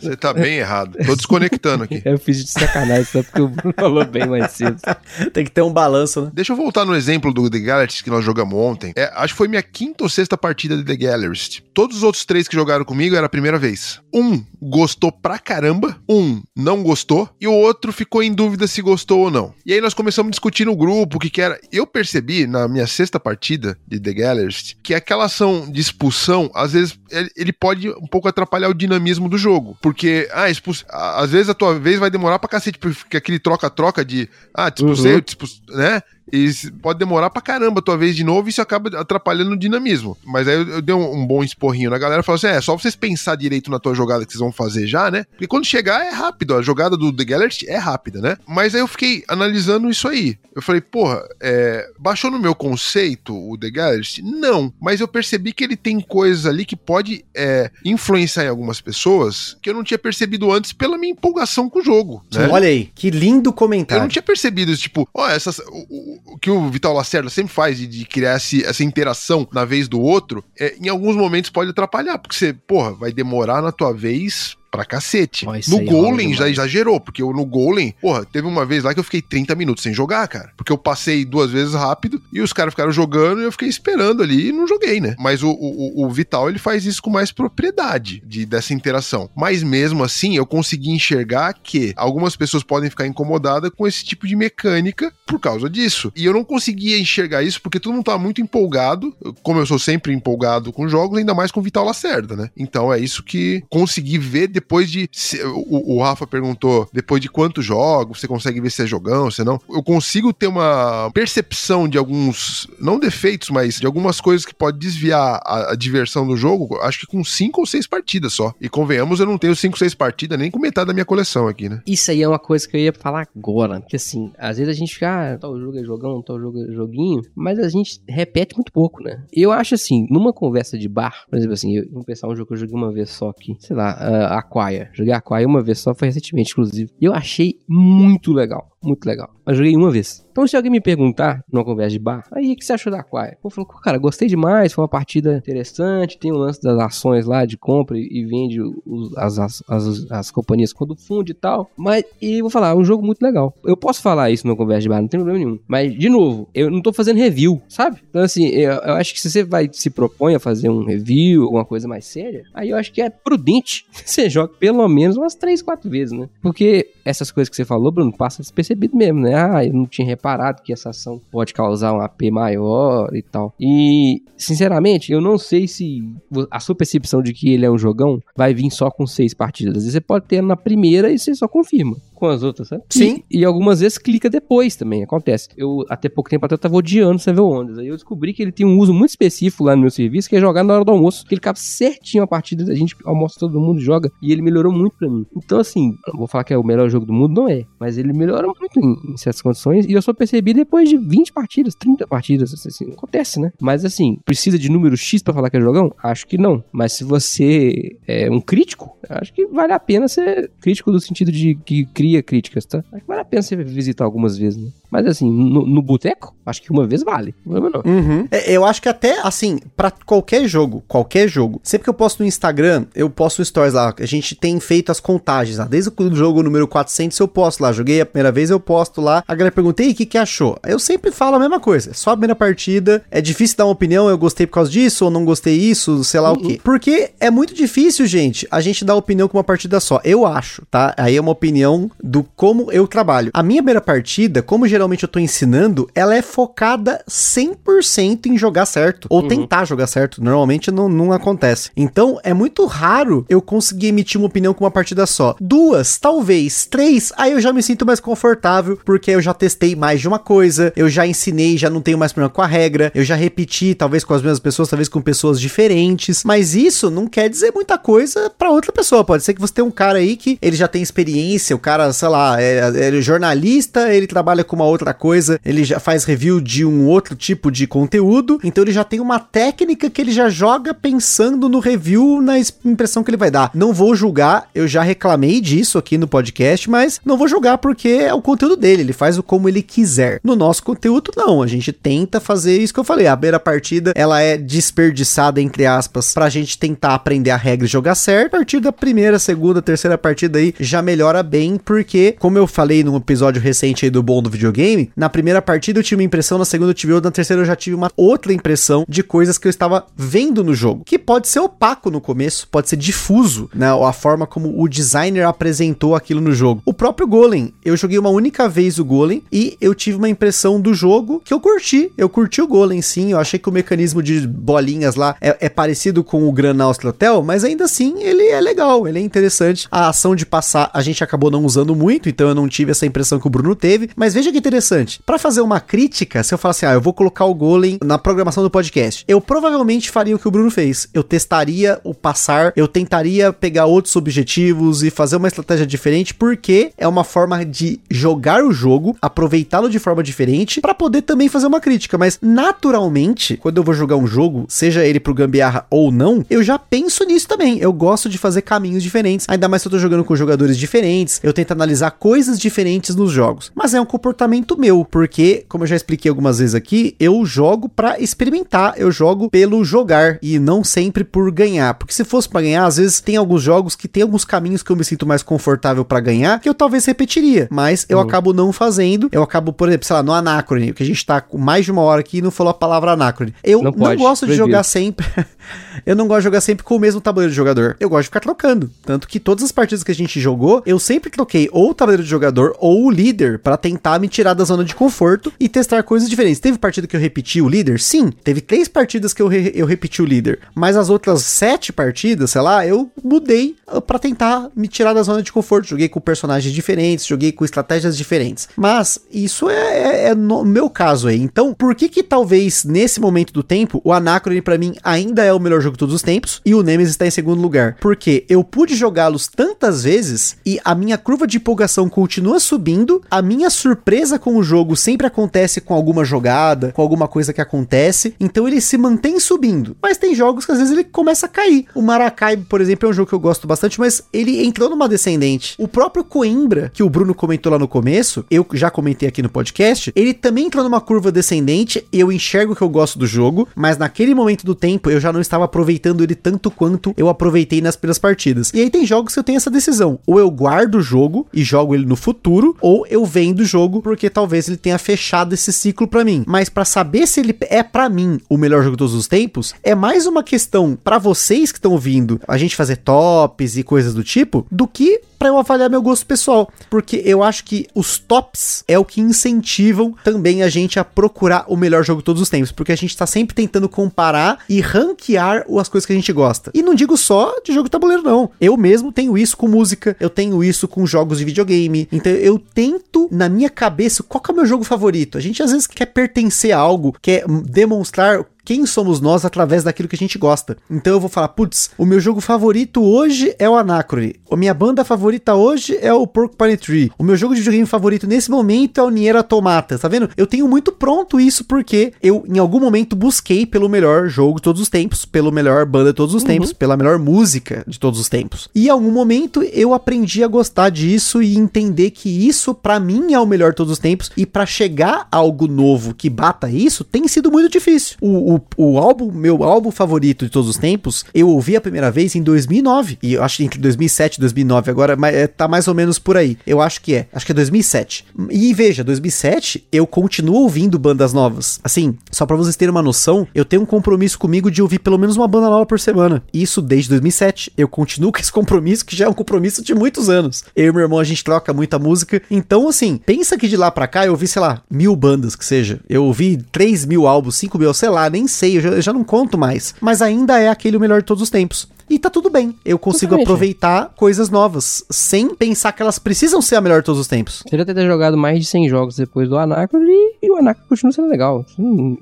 Você tá bem errado. Tô desconectando aqui. Eu fiz de sacanagem, só porque o Bruno falou bem mais cedo. Tem que ter um balanço, né? Deixa eu voltar no exemplo do The Gallerist que nós jogamos ontem. É, acho que foi minha quinta ou sexta partida de The Gallerist. Todos os outros três que jogaram comigo era a primeira vez. Um gostou pra caramba, um não gostou, e o outro ficou em dúvida se gostou ou não. E aí nós começamos a discutir no grupo o que, que era. Eu percebi na minha sexta partida de The Gallerist que aquela ação de expulsão, às vezes, ele, ele pode um pouco atrapalhar o dinamismo do jogo. Porque, ah, expulsa, a- às vezes a tua vez vai demorar pra cacete, porque aquele troca-troca de, ah, te expulsei, Uhum. te expus- né? E pode demorar pra caramba a tua vez de novo e isso acaba atrapalhando o dinamismo. Mas aí eu, eu dei um, um bom esporrinho na galera e falei assim: é, só vocês pensar direito na tua jogada que vocês vão fazer já, né? Porque quando chegar é rápido, a jogada do The Gellert é rápida, né? Mas aí eu fiquei analisando isso aí. Eu falei, porra, é, baixou no meu conceito o The Gellert? Não, mas eu percebi que ele tem coisas ali que pode é, influenciar em algumas pessoas que eu não tinha percebido antes pela minha empolgação com o jogo, né? Olha aí, que lindo Eu comentário. não tinha percebido isso, tipo, ó, essas, o que o Vital Lacerda sempre faz de, de criar esse- essa interação na vez do outro, é, em alguns momentos pode atrapalhar, porque você, porra, vai demorar na tua vez pra cacete. Isso no Golem já exagerou, porque eu, no Golem, porra, teve uma vez lá que eu fiquei 30 minutos sem jogar, cara. Porque eu passei duas vezes rápido e os caras ficaram jogando e eu fiquei esperando ali e não joguei, né? Mas o, o, o Vital, ele faz isso com mais propriedade de, dessa interação. Mas mesmo assim, eu consegui enxergar que algumas pessoas podem ficar incomodadas com esse tipo de mecânica por causa disso. E eu não conseguia enxergar isso porque todo mundo tava muito empolgado, como eu sou sempre empolgado com jogos, ainda mais com Vital Lacerda, né? Então é isso que consegui ver depois de. se- o, o Rafa perguntou depois de quantos jogos você consegue ver se é jogão, se não. Eu consigo ter uma percepção de alguns, não defeitos, mas de algumas coisas que pode desviar a, a diversão do jogo, acho que com cinco ou seis partidas só. E convenhamos, eu não tenho cinco, seis partidas nem com metade da minha coleção aqui, né? Isso aí é uma coisa que eu ia falar agora. Porque assim, às vezes a gente fica, ah, tal jogo é jogão, tal jogo é joguinho, mas a gente repete muito pouco, né? Eu acho assim, numa conversa de bar, por exemplo assim, eu, vamos pensar um jogo que eu joguei uma vez só aqui, sei lá, uh, Aquaia. Joguei Aquaia uma vez só, foi recentemente, inclusive. E eu achei muito legal, muito legal. Mas joguei uma vez. Então se alguém me perguntar, numa conversa de bar, aí, o que você achou da Aquaia? Eu falo, cara, gostei demais, foi uma partida interessante, tem o lance das ações lá de compra e vende os- as, as, as, as companhias quando funde e tal. Mas, e vou falar, é um jogo muito legal. Eu posso falar isso numa conversa de bar, não tem problema nenhum. Mas, de novo, eu não tô fazendo review, sabe? Então, assim, eu, eu acho que se você vai se propõe a fazer um review, alguma coisa mais séria, aí eu acho que é prudente você jogue pelo menos umas 3, 4 vezes, né? Porque essas coisas que você falou, Bruno, passa despercebido mesmo, né? Ah, eu não tinha reparado que essa ação pode causar um AP maior e tal. E, sinceramente, eu não sei se a sua percepção de que ele é um jogão vai vir só com seis partidas. Às vezes você pode ter na primeira e você só confirma com as outras, sabe? Sim. E, e algumas vezes clica depois também, acontece. Eu, até pouco tempo atrás, eu tava odiando Seven Wonders. Aí eu descobri que ele tem um uso muito específico lá no meu serviço, que é jogar na hora do almoço. Que ele cabe certinho a partida, a gente almoça todo mundo, joga, e ele melhorou muito pra mim. Então, assim, vou falar que é o melhor jogo do mundo, não é. Mas ele melhora muito em, em certas condições, e eu só percebi depois de 20 partidas, 30 partidas, assim, assim, acontece, né? Mas, assim, precisa de número X pra falar que é jogão? Acho que não. Mas se você é um crítico, acho que vale a pena ser crítico no sentido de que críticas, tá? Acho que vale a pena você visitar algumas vezes, né? Mas assim, no, no boteco, acho que uma vez vale. Não é. Uhum. É, eu acho que até, assim, pra qualquer jogo, qualquer jogo, sempre que eu posto no Instagram, eu posto stories lá, a gente tem feito as contagens lá, desde o jogo número 400 eu posto lá, joguei a primeira vez, eu posto lá, a galera pergunta, e o que que achou? Eu sempre falo a mesma coisa, só a primeira partida, é difícil dar uma opinião, eu gostei por causa disso, ou não gostei isso, sei lá o quê. Porque é muito difícil, gente, a gente dar opinião com uma partida só, eu acho, tá? Aí é uma opinião do como eu trabalho. A minha primeira partida, como geralmente eu tô ensinando, ela é focada 100% em jogar certo. Ou tentar jogar certo. Normalmente não, não acontece. Então é muito raro eu conseguir emitir uma opinião com uma partida só. Duas, talvez, três, aí eu já me sinto mais confortável, porque eu já testei mais de uma coisa, eu já ensinei, já não tenho mais problema com a regra, eu já repeti, talvez com as mesmas pessoas, talvez com pessoas diferentes. Mas isso não quer dizer muita coisa pra outra pessoa. Pode ser que você tenha um cara aí que ele já tem experiência, o cara, sei lá, é, é jornalista, ele trabalha com uma outra coisa, ele já faz review de um outro tipo de conteúdo, então ele já tem uma técnica que ele já joga pensando no review, na es- impressão que ele vai dar. Não vou julgar, eu já reclamei disso aqui no podcast, mas não vou julgar porque é o conteúdo dele, ele faz o como ele quiser. No nosso conteúdo, não, a gente tenta fazer isso que eu falei, a beira partida, ela é desperdiçada, entre aspas, pra gente tentar aprender a regra e jogar certo. A partir da primeira, segunda, terceira partida aí, já melhora bem, porque, como eu falei num episódio recente aí do Bom do Videogame, na primeira partida eu tive uma impressão, na segunda eu tive outra, na terceira eu já tive uma outra impressão de coisas que eu estava vendo no jogo, que pode ser opaco no começo, pode ser difuso, né, a forma como o designer apresentou aquilo no jogo. O próprio Golem, eu joguei uma única vez o Golem e eu tive uma impressão do jogo que eu curti, eu curti o Golem sim, eu achei que o mecanismo de bolinhas lá é, é parecido com o Gran Austria Hotel, mas ainda assim ele é legal, ele é interessante. A ação de passar a gente acabou não usando muito, então eu não tive essa impressão que o Bruno teve, mas veja que interessante. Pra fazer uma crítica, se eu falar assim, ah, eu vou colocar o Golem na programação do podcast, eu provavelmente faria o que o Bruno fez. Eu testaria o passar, eu tentaria pegar outros objetivos e fazer uma estratégia diferente, porque é uma forma de jogar o jogo, aproveitá-lo de forma diferente, pra poder também fazer uma crítica. Mas naturalmente, quando eu vou jogar um jogo, seja ele pro gambiarra ou não, eu já penso nisso também. Eu gosto de fazer caminhos diferentes, ainda mais se eu tô jogando com jogadores diferentes. Eu tento tenta analisar coisas diferentes nos jogos. Mas é um comportamento meu, porque, como eu já expliquei algumas vezes aqui, eu jogo para experimentar, eu jogo pelo jogar e não sempre por ganhar. Porque se fosse para ganhar, às vezes tem alguns jogos que tem alguns caminhos que eu me sinto mais confortável para ganhar, que eu talvez repetiria, mas eu uhum. acabo não fazendo. Eu acabo, por exemplo, sei lá, no Anacrone, que a gente tá com mais de uma hora aqui e não falou a palavra Anacrone. Eu não, não gosto de jogar sempre. eu não gosto de jogar sempre com o mesmo tabuleiro de jogador. Eu gosto de ficar trocando. Tanto que todas as partidas que a gente jogou, eu sempre troquei ou o tabuleiro de jogador ou o líder para tentar me tirar da zona de conforto e testar coisas diferentes. Teve partida que eu repeti o líder? Sim. Teve três partidas que eu, re eu repeti o líder. Mas as outras sete partidas, sei lá, eu mudei ah, para tentar me tirar da zona de conforto. Joguei com personagens diferentes, joguei com estratégias diferentes. Mas isso é, é, é no meu caso aí. Então, por que que talvez nesse momento do tempo o Anacrone para mim ainda é o melhor jogo de todos os tempos e o Nemesis está em segundo lugar? Porque eu pude jogá-los tantas vezes e a minha curva de empolgação continua subindo, a minha surpresa com o jogo sempre acontece com alguma jogada, com alguma coisa que acontece, então ele se mantém subindo. Mas tem jogos que às vezes ele começa a cair. O Maracaibo, por exemplo, é um jogo que eu gosto bastante, mas ele entrou numa descendente. O próprio Coimbra, que o Bruno comentou lá no começo, eu já comentei aqui no podcast, ele também entrou numa curva descendente, eu enxergo que eu gosto do jogo, mas naquele momento do tempo eu já não estava aproveitando ele tanto quanto eu aproveitei nas primeiras partidas. E aí tem jogos que eu tenho essa decisão, ou eu guardo o jogo e jogo ele no futuro, ou eu vendo o jogo porque talvez ele tenha fechado esse ciclo para mim. Mas para saber se ele é para mim o melhor jogo de todos os tempos, é mais uma questão para vocês que estão ouvindo a gente fazer tops e coisas do tipo, do que para eu avaliar meu gosto pessoal, porque eu acho que os tops é o que incentivam também a gente a procurar o melhor jogo todos os tempos, porque a gente tá sempre tentando comparar e ranquear as coisas que a gente gosta. E não digo só de jogo tabuleiro não. Eu mesmo tenho isso com música, eu tenho isso com jogos de videogame. Então eu tento na minha cabeça qual é o meu jogo favorito. A gente às vezes quer pertencer a algo, quer demonstrar quem somos nós através daquilo que a gente gosta. Então eu vou falar, putz, o meu jogo favorito hoje é o Anacrone. A minha banda favorita hoje é o Porcupine Tree. O meu jogo de videogame favorito nesse momento é o Nier Automata. Tá vendo? Eu tenho muito pronto isso porque eu em algum momento busquei pelo melhor jogo de todos os tempos, pelo melhor banda de todos os uhum. tempos, pela melhor música de todos os tempos. E em algum momento eu aprendi a gostar disso e entender que isso para mim é o melhor de todos os tempos e para chegar a algo novo que bata isso tem sido muito difícil. O, o o, álbum, meu álbum favorito de todos os tempos, eu ouvi a primeira vez em 2009. E eu acho que entre 2007 e 2009 agora, é, tá mais ou menos por aí. Eu acho que é. Acho que é 2007. E veja, 2007 eu continuo ouvindo bandas novas. Assim, só para vocês terem uma noção, eu tenho um compromisso comigo de ouvir pelo menos uma banda nova por semana. Isso desde 2007. Eu continuo com esse compromisso que já é um compromisso de muitos anos. Eu e meu irmão a gente troca muita música. Então, assim, pensa que de lá para cá eu ouvi, sei lá, mil bandas que seja. Eu ouvi 3 mil álbuns, 5 mil, sei lá, nem sei, eu já, eu já não conto mais. Mas ainda é aquele o melhor de todos os tempos. E tá tudo bem. Eu consigo Totalmente. aproveitar coisas novas, sem pensar que elas precisam ser a melhor de todos os tempos. Você já ter jogado mais de 100 jogos depois do Anacro e o Anacro continua sendo legal.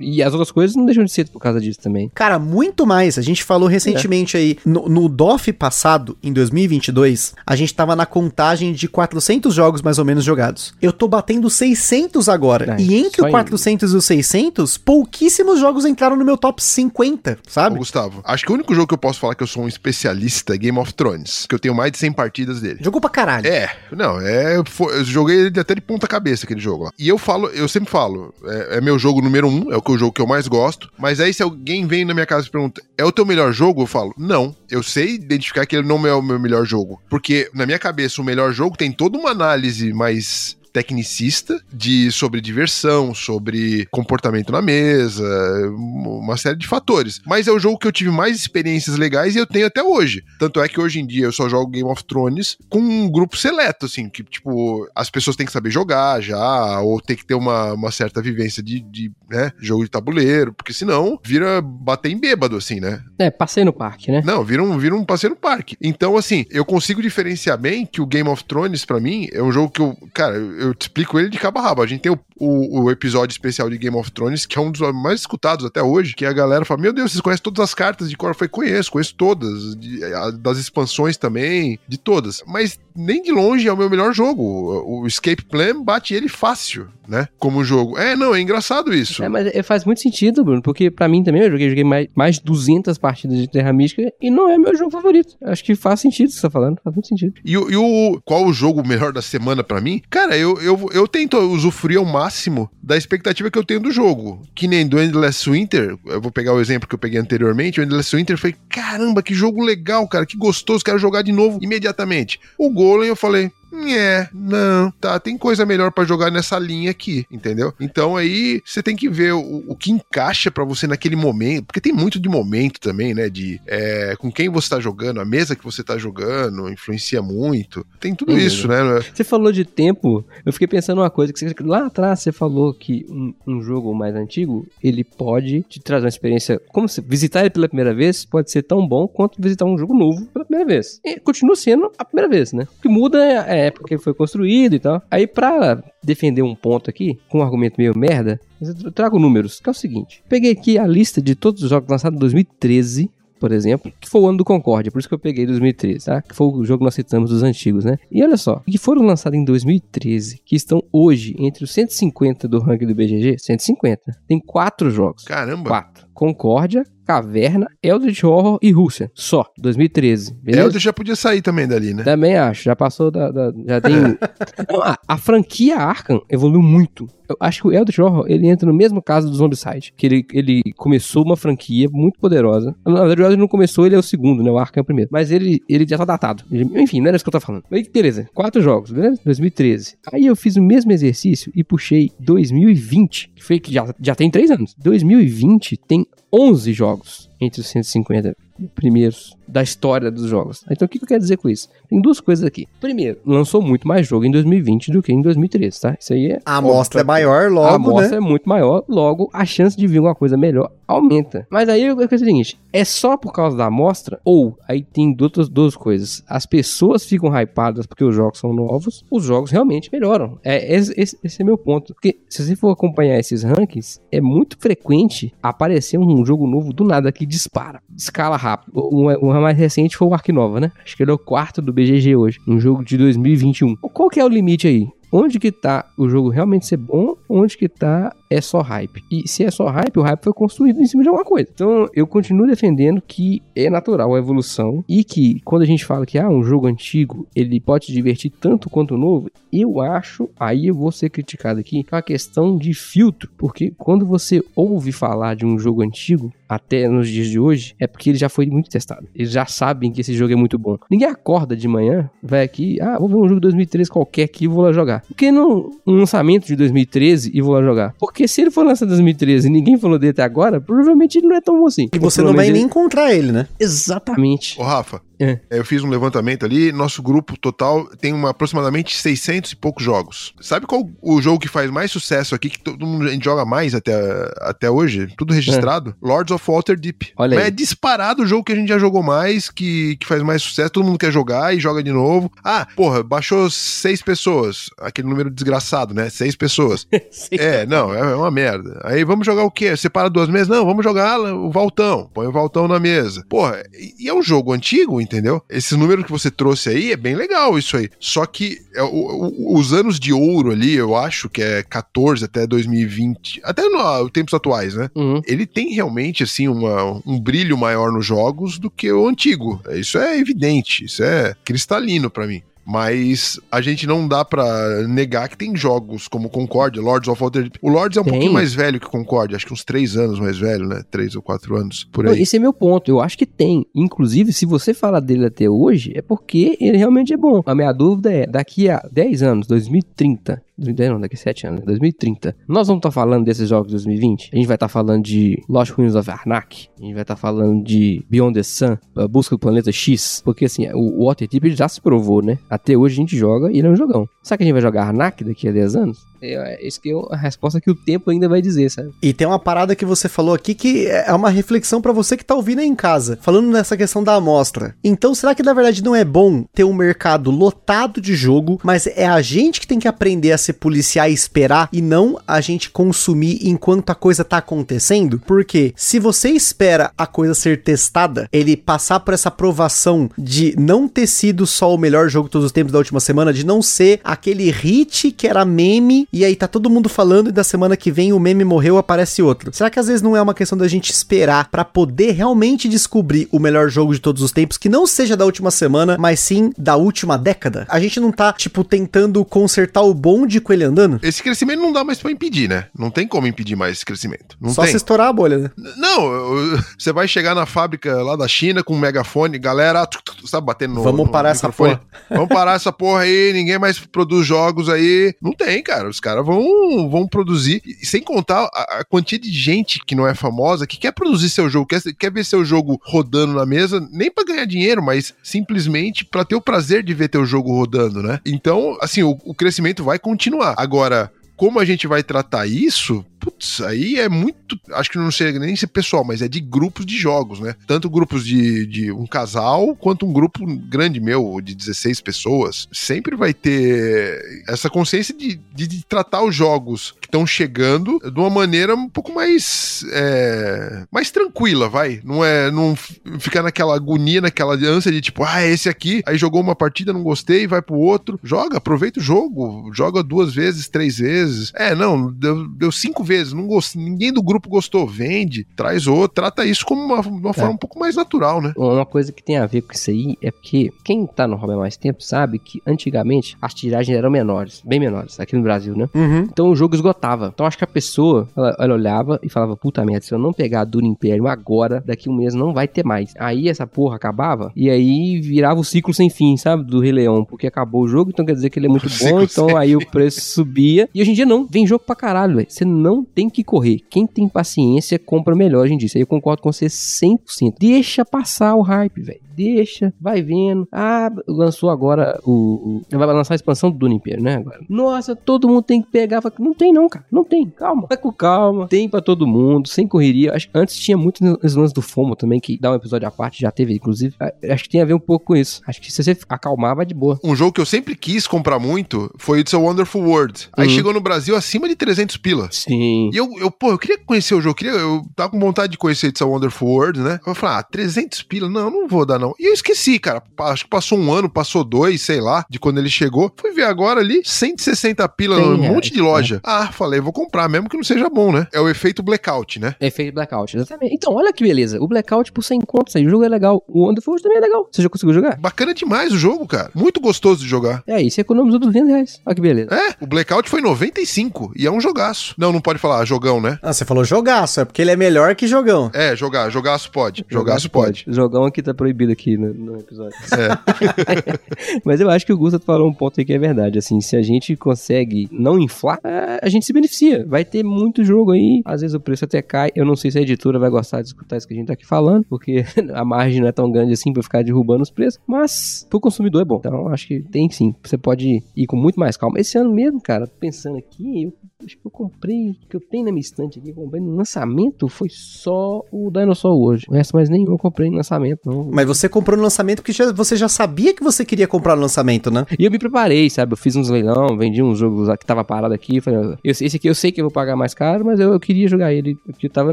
E as outras coisas não deixam de ser por causa disso também. Cara, muito mais. A gente falou recentemente é. aí, no, no DOF passado, em 2022, a gente tava na contagem de 400 jogos mais ou menos jogados. Eu tô batendo 600 agora. É, e entre o 400 e os 600, pouquíssimos jogos entraram no meu top 50, sabe? Ô, Gustavo, acho que o único jogo que eu posso falar que eu sou um especialista Game of Thrones, que eu tenho mais de 100 partidas dele. Jogou pra caralho. É, não, é. Foi, eu joguei ele até de ponta cabeça aquele jogo lá. E eu falo, eu sempre falo, é, é, meu jogo número um, é o jogo que eu mais gosto. Mas aí se alguém vem na minha casa e pergunta, é o teu melhor jogo? Eu falo, não. Eu sei identificar que ele não é o meu melhor jogo. Porque na minha cabeça, o melhor jogo tem toda uma análise mais tecnicista de sobre diversão, sobre comportamento na mesa, uma série de fatores. Mas é o jogo que eu tive mais experiências legais e eu tenho até hoje. Tanto é que hoje em dia eu só jogo Game of Thrones com um grupo seleto, assim, que tipo, as pessoas têm que saber jogar já, ou tem que ter uma, uma certa vivência de, de né, jogo de tabuleiro, porque senão vira bater em bêbado, assim, né? É, passeio no parque, né? Não, vira um, vira um passeio no parque. Então, assim, eu consigo diferenciar bem que o Game of Thrones, para mim, é um jogo que eu, cara, eu eu te explico ele de cabo a rabo. A gente tem o, o, o episódio especial de Game of Thrones, que é um dos mais escutados até hoje, que a galera fala: Meu Deus, vocês conhecem todas as cartas de cor? Eu falei, conheço, conheço todas. de- a- das expansões também, de todas. Mas nem de longe é o meu melhor jogo. O, Escape Plan bate ele fácil, né? Como jogo. É, não, é engraçado isso. É, mas é, faz muito sentido, Bruno, porque pra mim também eu joguei, joguei mais, mais de 200 partidas de Terra Mística e não é meu jogo favorito. Acho que faz sentido o que você tá falando, faz muito sentido. E, o- e o qual o jogo melhor da semana pra mim? Cara, eu, eu, eu tento usufruir ao máximo da expectativa que eu tenho do jogo. Que nem do Endless Winter, eu vou pegar o exemplo que eu peguei anteriormente, o Endless Winter foi, caramba, que jogo legal, cara, que gostoso, quero jogar de novo imediatamente. O Golem eu falei, é, não, tá, tem coisa melhor pra jogar nessa linha aqui, entendeu? Então aí você tem que ver o, o que encaixa pra você naquele momento, porque tem muito de momento também, né? De é, com quem você tá jogando, a mesa que você tá jogando, influencia muito. Tem tudo Uhum. isso, né? Você falou de tempo, eu fiquei pensando uma coisa, que você- lá atrás você falou que um, um jogo mais antigo, ele pode te trazer uma experiência, como se visitar ele pela primeira vez, pode ser tão bom quanto visitar um jogo novo pela primeira vez. E continua sendo a primeira vez, né? O que muda é a época que ele foi construído e tal. Aí pra defender um ponto aqui, com um argumento meio merda, eu trago números, que é o seguinte. Peguei aqui a lista de todos os jogos lançados em 2013, por exemplo, que foi o ano do Concórdia, por isso que eu peguei 2013, tá? Que foi o jogo que nós citamos dos antigos, né? E olha só, que foram lançados em 2013, que estão hoje entre os 150 do ranking do BGG, 150. Tem quatro jogos. Caramba. Quatro. Concórdia, Caverna, Eldritch Horror e Rússia. Só, 2013. Beleza? Elder já podia sair também dali, né? Também acho, já passou da. da- já tem. Não, a, a franquia Arkham evoluiu muito. Eu acho que o Eldritch Horror ele entra no mesmo caso do Zombicide. Que ele, ele começou uma franquia muito poderosa. Na verdade, ele não começou, ele é o segundo, né? O Arkham é o primeiro. Mas ele, ele já tá datado. Ele- enfim, não era isso que eu tô falando. Mas beleza, quatro jogos, beleza? 2013. Aí eu fiz o mesmo exercício e puxei 2020, que foi que já, já tem três anos. 2020 tem 11 jogos entre os 150 primeiros da história dos jogos. Então o que eu quero dizer com isso? Tem duas coisas aqui. Primeiro, lançou muito mais jogo em 2020 do que em 2013, tá? Isso aí é A amostra é maior, logo, a amostra né? é muito maior, logo a chance de vir alguma coisa melhor aumenta. Mas aí eu penso o seguinte: é só por causa da amostra? Ou aí tem duas, duas coisas. As pessoas ficam hypadas porque os jogos são novos, os jogos realmente melhoram. É, esse, esse- esse é meu ponto. Porque se você for acompanhar esses rankings, é muito frequente aparecer um jogo novo do nada que dispara, escala rápido. O mais recente foi o Ark Nova, né? Acho que ele é o quarto do BGG hoje, um jogo de 2021. Qual que é o limite aí? Onde que tá o jogo realmente ser bom? Onde que tá é só hype? E se é só hype, o hype foi construído em cima de alguma coisa. Então eu continuo defendendo que é natural a evolução e que quando a gente fala que ah, um jogo antigo ele pode te divertir tanto quanto o novo, eu acho, aí eu vou ser criticado aqui, é uma questão de filtro, porque quando você ouve falar de um jogo antigo, até nos dias de hoje, é porque ele já foi muito testado. Eles já sabem que esse jogo é muito bom. Ninguém acorda de manhã, vai aqui, ah, vou ver um jogo de 2013 qualquer aqui e vou lá jogar. Por que não um lançamento de 2013 e vou lá jogar? Porque se ele for lançado em 2013 e ninguém falou dele até agora, provavelmente ele não é tão bom assim. E você não vai nem encontrar ele, né? Exatamente. Ô, Rafa, É. eu fiz um levantamento ali, nosso grupo total tem uma, aproximadamente 600 e poucos jogos. Sabe qual o jogo que faz mais sucesso aqui, que todo mundo a gente joga mais até, até hoje? Tudo registrado? Lords of Waterdeep. É. Olha aí. é disparado o jogo que a gente já jogou mais, que, que faz mais sucesso, todo mundo quer jogar e joga de novo. Ah, porra, baixou seis pessoas, aquele número desgraçado, né? Seis pessoas. É, não, é uma merda. Aí vamos jogar o quê? Separa duas mesas? Não, vamos jogar o Valtão. Põe o Valtão na mesa. Porra, e é um jogo antigo, entendeu? Esses números que você trouxe aí é bem legal isso aí. Só que é, o- o- os anos de ouro ali, eu acho que é 14 até 2020, até no, ah, tempos atuais, né? Uhum. Ele tem realmente, assim, uma- um brilho maior nos jogos do que o antigo. Isso é evidente, isso é cristalino pra mim. Mas a gente não dá pra negar que tem jogos como Concórdia, Lords of Waterdeep. O Lords é um Tem. pouquinho mais velho que o Concórdia, acho que uns três anos mais velho, né? Três ou quatro anos, por aí. esse é meu ponto. Eu acho que tem. Inclusive, se você falar dele até hoje, é porque ele realmente é bom. A minha dúvida é, daqui a 10 anos, 2030, 2010 não, daqui a 7 anos, 2030, nós vamos estar falando desses jogos de 2020? A gente vai estar falando de Lost Ruins of Arnak? A gente vai estar falando de Beyond the Sun, a Busca do Planeta X? Porque assim, o ele já se provou, né? Até hoje a gente joga e ele é um jogão. Será que a gente vai jogar Arnak daqui a 10 anos? É, é isso que é a resposta que o tempo ainda vai dizer, sabe? E tem uma parada que você falou aqui que é uma reflexão pra você que tá ouvindo aí em casa, falando nessa questão da amostra. Então, será que na verdade não é bom ter um mercado lotado de jogo, mas é a gente que tem que aprender a se policiar e esperar e não a gente consumir enquanto a coisa tá acontecendo? Porque se você espera a coisa ser testada, ele passar por essa aprovação de não ter sido só o melhor jogo todos os tempos da última semana, de não ser aquele hit que era meme e aí tá todo mundo falando e da semana que vem o meme morreu, aparece outro. Será que às vezes não é uma questão da gente esperar pra poder realmente descobrir o melhor jogo de todos os tempos, que não seja da última semana, mas sim da última década? A gente não tá, tipo, tentando consertar o bonde com ele andando? Esse crescimento não dá mais pra impedir, né? Não tem como impedir mais esse crescimento. Não Só tem. se estourar a bolha, né? Não, você vai chegar na fábrica lá da China com um megafone, galera, tu, tu, tu, sabe, batendo no. Vamos no parar essa microfone. Vamos parar essa porra aí, ninguém mais produz jogos aí. Não tem, cara. Os caras vão, vão produzir. Sem contar a, a quantia de gente que não é famosa, que quer produzir seu jogo, quer, quer ver seu jogo rodando na mesa, nem pra ganhar dinheiro, mas simplesmente pra ter o prazer de ver teu jogo rodando, né? Então, assim, o, o crescimento vai continuar. Agora, como a gente vai tratar isso, putz, aí é muito. Acho que não chega nem ser pessoal, mas é de grupos de jogos, né? Tanto grupos de, de um casal, quanto um grupo grande meu, de 16 pessoas. Sempre vai ter essa consciência de, de, de tratar os jogos que estão chegando de uma maneira um pouco mais. é, mais tranquila, vai. Não é. Não ficar naquela agonia, naquela ânsia de tipo, ah, esse aqui, aí jogou uma partida, não gostei, vai pro outro. Joga, aproveita o jogo. Joga duas vezes, três vezes. É, não, deu, deu cinco vezes, não gost... ninguém do grupo gostou, vende, traz outro, trata isso como uma, uma forma um pouco mais natural, né? Uma coisa que tem a ver com isso aí é porque quem tá no hobby há mais tempo sabe que antigamente as tiragens eram menores, bem menores, aqui no Brasil, né? Uhum. Então o jogo esgotava. Então acho que a pessoa, ela, ela olhava e falava, puta merda, se eu não pegar a Duna Imperium agora, daqui um mês não vai ter mais. Aí essa porra acabava e aí virava o ciclo sem fim, sabe? Do Rei Leão, porque acabou o jogo, então quer dizer que ele é muito O bom, então aí o preço subia. E hoje em dia não, vem jogo pra caralho, velho. Você não tem que correr. Quem tem paciência compra melhor hoje em dia. Isso aí eu concordo com você 100%. Deixa passar o hype, velho. Deixa, vai vendo. Ah, lançou agora o. o vai lançar a expansão do Duna Imperium, né? Agora. Nossa, todo mundo tem que pegar. Não tem, não, cara. Não tem. Calma. Vai com calma. Tem pra todo mundo, sem correria. Acho, antes tinha muito esse lance do FOMO também, que dá um episódio à parte, já teve, inclusive. Ah, Acho que tem a ver um pouco com isso. Acho que se você acalmar, vai de boa. Um jogo que eu sempre quis comprar muito foi It's a Wonderful World. Aí Uhum. chegou no Brasil acima de 300 pila. Sim. E eu, eu, pô, eu queria conhecer o jogo, eu, queria, eu tava com vontade de conhecer It's a Wonderful World, né? Eu falei, ah, 300 pila? Não, não vou dar não. E eu esqueci, cara. Acho que passou um ano, passou dois, sei lá, de quando ele chegou. Fui ver agora ali, 160 pila, um reais, monte de loja. Ah, falei, vou comprar, mesmo que não seja bom, né? É o efeito blackout, né? Efeito Blackout, exatamente. Então, olha que beleza. O Blackout por 100 contos aí. O jogo é legal. O Wonderful também é legal. Você já conseguiu jogar? Bacana demais o jogo, cara. Muito gostoso de jogar. É, e você economizou 200 reais. Olha que beleza. É, o Blackout foi 95 e é um jogaço. Não, não pode falar jogão, né? Ah, você falou jogaço, é porque ele é melhor que jogão. É, jogar, jogaço pode. Jogaço pode. Jogão aqui tá proibido aqui no, no episódio. É. Mas eu acho que o Gusta falou um ponto aí que é verdade. Assim, se a gente consegue não inflar, é, a gente se beneficia. Vai ter muito jogo aí. Às vezes o preço até cai. Eu não sei se a editora vai gostar de escutar isso que a gente tá aqui falando, porque a margem não é tão grande assim pra ficar derrubando os preços. Mas pro consumidor é bom. Então acho que tem sim. Você pode ir com muito mais calma. Esse ano mesmo, cara, pensando aqui, eu acho que eu comprei, que eu tenho na minha estante aqui, comprei no lançamento, foi só o Dinosaur hoje. O resto mais nenhum eu comprei no lançamento, não. Mas você comprou no lançamento porque já- você já sabia que você queria comprar no lançamento, né? E eu me preparei, sabe? Eu fiz uns leilão, vendi uns jogos que tava parado aqui. Falei, esse aqui eu sei que eu vou pagar mais caro, mas eu, eu queria jogar ele, porque eu tava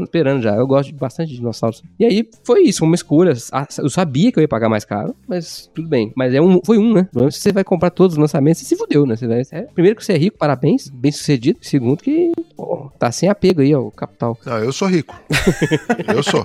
esperando já. Eu gosto bastante de dinossauros. E aí foi isso, uma escolha. Ah, Eu sabia que eu ia pagar mais caro, mas tudo bem. Mas é um, foi um, né? Se você vai comprar todos os lançamentos, você se fudeu, né? Você é, primeiro que você é rico, parabéns, bem sucedido. Segundo que tá sem apego aí, ó, o capital. Não, eu sou rico. eu sou.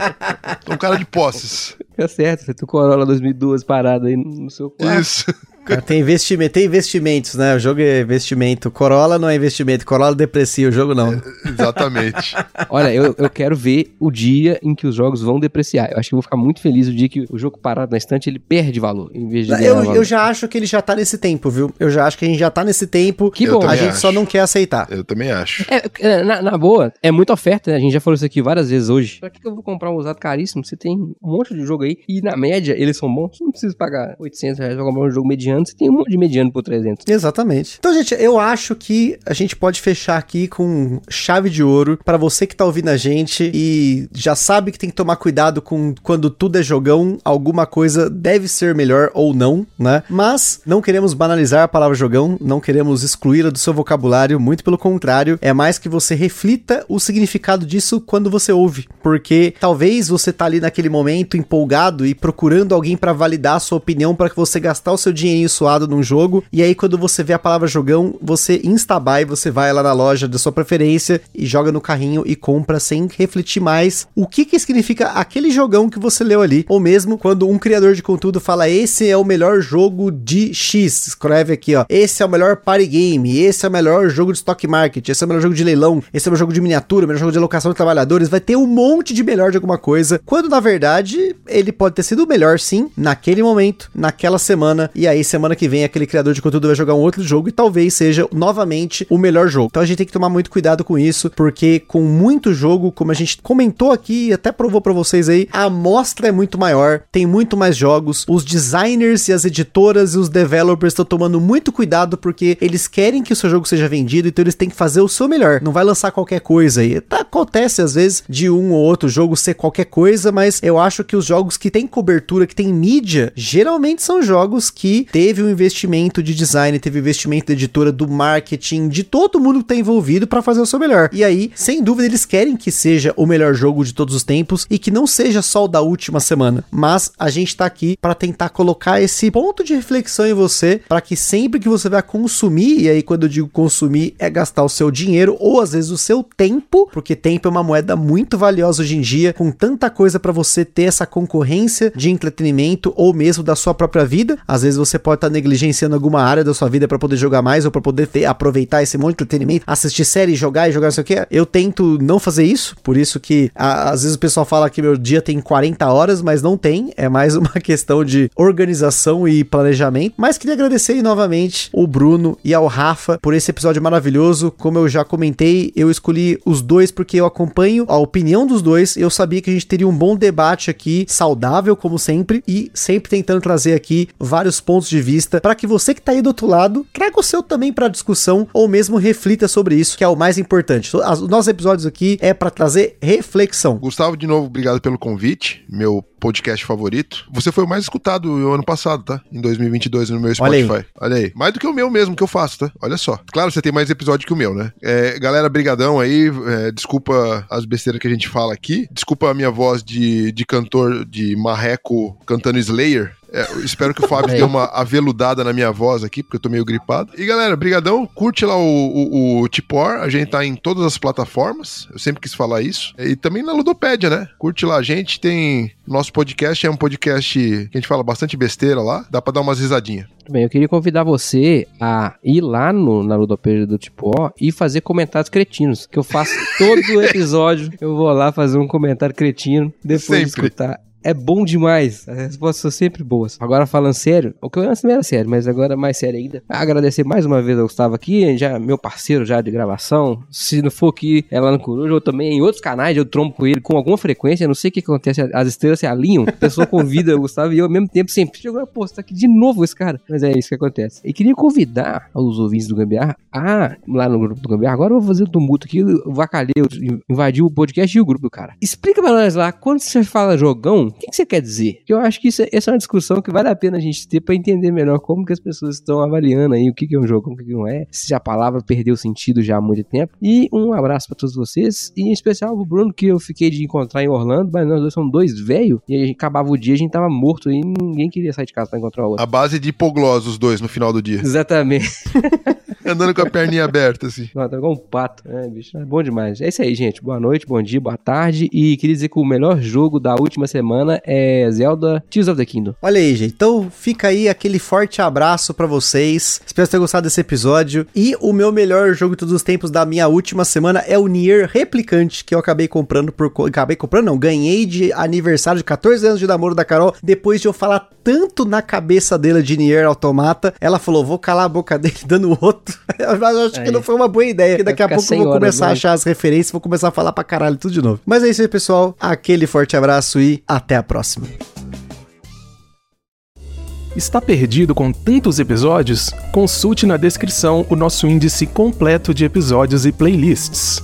Sou um cara de posses. Tá certo, você tem o Corolla 2012 parado aí no seu quarto. Isso. Cara, tem investimento, tem investimentos, né? O jogo é investimento. Corolla não é investimento, Corolla deprecia, o jogo não. Exatamente. Olha, eu, eu quero ver o dia em que os jogos vão depreciar. Eu acho que eu vou ficar muito feliz o dia que o jogo parado na estante ele perde valor em vez de Eu, valor. eu já acho que ele já tá nesse tempo, viu? Eu já acho que a gente já tá nesse tempo. Que bom. A gente acho. só não quer aceitar. Eu também acho. É, é, na, na boa, é muita oferta, né? A gente já falou isso aqui várias vezes hoje. Pra que, que eu vou comprar um usado caríssimo? Você tem um monte de jogo aí e na média eles são bons. Você não precisa pagar 800 reais pra comprar um jogo mediano 300 e tem um monte de mediano por 300. Exatamente. Então, gente, eu acho que a gente pode fechar aqui com chave de ouro para você que tá ouvindo a gente e já sabe que tem que tomar cuidado com quando tudo é jogão, alguma coisa deve ser melhor ou não, né? Mas não queremos banalizar a palavra jogão, não queremos excluí-la do seu vocabulário, muito pelo contrário, é mais que você reflita o significado disso quando você ouve, porque talvez você tá ali naquele momento empolgado e procurando alguém para validar a sua opinião para que você gastar o seu dinheirinho suado num jogo, e aí quando você vê a palavra jogão, você instabai, você vai lá na loja da sua preferência e joga no carrinho e compra sem refletir mais o que que significa aquele jogão que você leu ali, ou mesmo quando um criador de conteúdo fala esse é o melhor jogo de X, escreve aqui, ó, esse é o melhor party game, esse é o melhor jogo de stock market, esse é o melhor jogo de leilão, esse é o melhor jogo de miniatura, melhor jogo de alocação de trabalhadores, vai ter um monte de melhor de alguma coisa, quando na verdade ele pode ter sido o melhor sim, naquele momento, naquela semana, e aí semana que vem aquele criador de conteúdo vai jogar um outro jogo e talvez seja novamente o melhor jogo. Então a gente tem que tomar muito cuidado com isso, porque com muito jogo, como a gente comentou aqui e até provou para vocês aí, a amostra é muito maior, tem muito mais jogos, os designers e as editoras e os developers estão tomando muito cuidado porque eles querem que o seu jogo seja vendido, então eles têm que fazer o seu melhor, não vai lançar qualquer coisa aí. Tá, acontece às vezes de um ou outro jogo ser qualquer coisa, mas eu acho que os jogos que têm cobertura, que têm mídia, geralmente são jogos que teve um investimento de design, teve investimento da editora, do marketing, de todo mundo que tá envolvido para fazer o seu melhor. E aí, sem dúvida, eles querem que seja o melhor jogo de todos os tempos e que não seja só o da última semana. Mas a gente tá aqui para tentar colocar esse ponto de reflexão em você, para que sempre que você vai consumir, e aí quando eu digo consumir é gastar o seu dinheiro ou às vezes o seu tempo, porque tempo é uma moeda muito valiosa hoje em dia, com tanta coisa para você ter essa concorrência de entretenimento ou mesmo da sua própria vida. Às vezes você pode estar tá negligenciando alguma área da sua vida para poder jogar mais ou para poder ter, aproveitar esse monte de entretenimento, assistir série, jogar e jogar não sei o que. Eu tento não fazer isso, por isso que a, às vezes o pessoal fala que meu dia tem 40 horas, mas não tem. É mais uma questão de organização e planejamento. Mas queria agradecer novamente o Bruno e ao Rafa por esse episódio maravilhoso. Como eu já comentei, eu escolhi os dois porque eu acompanho a opinião dos dois. Eu sabia que a gente teria um bom debate aqui, saudável como sempre, e sempre tentando trazer aqui vários pontos de vista para que você que tá aí do outro lado traga o seu também para discussão ou mesmo reflita sobre isso, que é o mais importante. Os nossos episódios aqui é para trazer reflexão. Gustavo, de novo, obrigado pelo convite. Meu podcast favorito. Você foi o mais escutado o ano passado, tá? Em 2022 no meu Spotify. Olha aí. Olha aí. Mais do que o meu mesmo que eu faço, tá? Olha só. Claro, você tem mais episódio que o meu, né? É, galera, brigadão aí. É, desculpa as besteiras que a gente fala aqui. Desculpa a minha voz de, de cantor de marreco cantando Slayer. É, espero que o Fábio dê uma aveludada na minha voz aqui, porque eu tô meio gripado. E galera, brigadão, curte lá o, o, o Tipor, a gente tá em todas as plataformas, eu sempre quis falar isso. E também na Ludopédia, né? Curte lá a gente, tem... Nosso podcast é um podcast que a gente fala bastante besteira lá, dá pra dar umas risadinhas. Bem, eu queria convidar você a ir lá no, na Ludopédia do Tipo O e fazer comentários cretinos, que eu faço todo episódio, eu vou lá fazer um comentário cretino, depois sempre. de escutar é bom demais. As respostas são sempre boas. Agora falando sério, o que eu antes não era sério, mas agora é mais sério ainda. Agradecer mais uma vez ao Gustavo aqui, já meu parceiro já de gravação. Se não for aqui, é lá no Coruja, ou também em outros canais, eu trombo com ele com alguma frequência. Não sei o que acontece, as estrelas se alinham, a pessoa convida o Gustavo e eu ao mesmo tempo sempre chego, pô, tá aqui de novo esse cara. Mas é isso que acontece. E queria convidar os ouvintes do Gambiarra a, lá no grupo do Gambiarra, agora eu vou fazer um tumulto aqui, o Vacalheu invadiu o podcast e o grupo do cara. Explica pra nós lá, quando você fala jogão, o que, que, você quer dizer? Eu acho que isso, é, essa é uma discussão que vale a pena a gente ter para entender melhor como que as pessoas estão avaliando aí o que, que é um jogo, o que, não é, se a palavra perdeu sentido já há muito tempo. E um abraço para todos vocês, e em especial o Bruno, que eu fiquei de encontrar em Orlando, mas nós dois somos dois velhos, e aí acabava o dia, a gente tava morto e ninguém queria sair de casa para encontrar o outro. A base de hipoglós, os dois, no final do dia. Exatamente. Andando com a perninha aberta, assim. Não, tá igual um pato, é, bicho. É bom demais. É isso aí, gente. Boa noite, bom dia, boa tarde. E queria dizer que o melhor jogo da última semana é Zelda Tears of the Kingdom. Olha aí, gente. Então fica aí aquele forte abraço para vocês. Espero ter gostado desse episódio. E o meu melhor jogo de todos os tempos da minha última semana é o Nier Replicante, que eu acabei comprando por. Acabei comprando, não. Ganhei de aniversário de 14 anos de namoro da Carol. Depois de eu falar tanto na cabeça dela de Nier Automata, ela falou: vou calar a boca dele dando outro. Mas eu acho aí. que não foi uma boa ideia. Porque daqui a pouco eu vou começar a achar as referências, vou começar a falar pra caralho tudo de novo. Mas é isso aí, pessoal. Aquele forte abraço e até a próxima. Está perdido com tantos episódios? Consulte na descrição o nosso índice completo de episódios e playlists.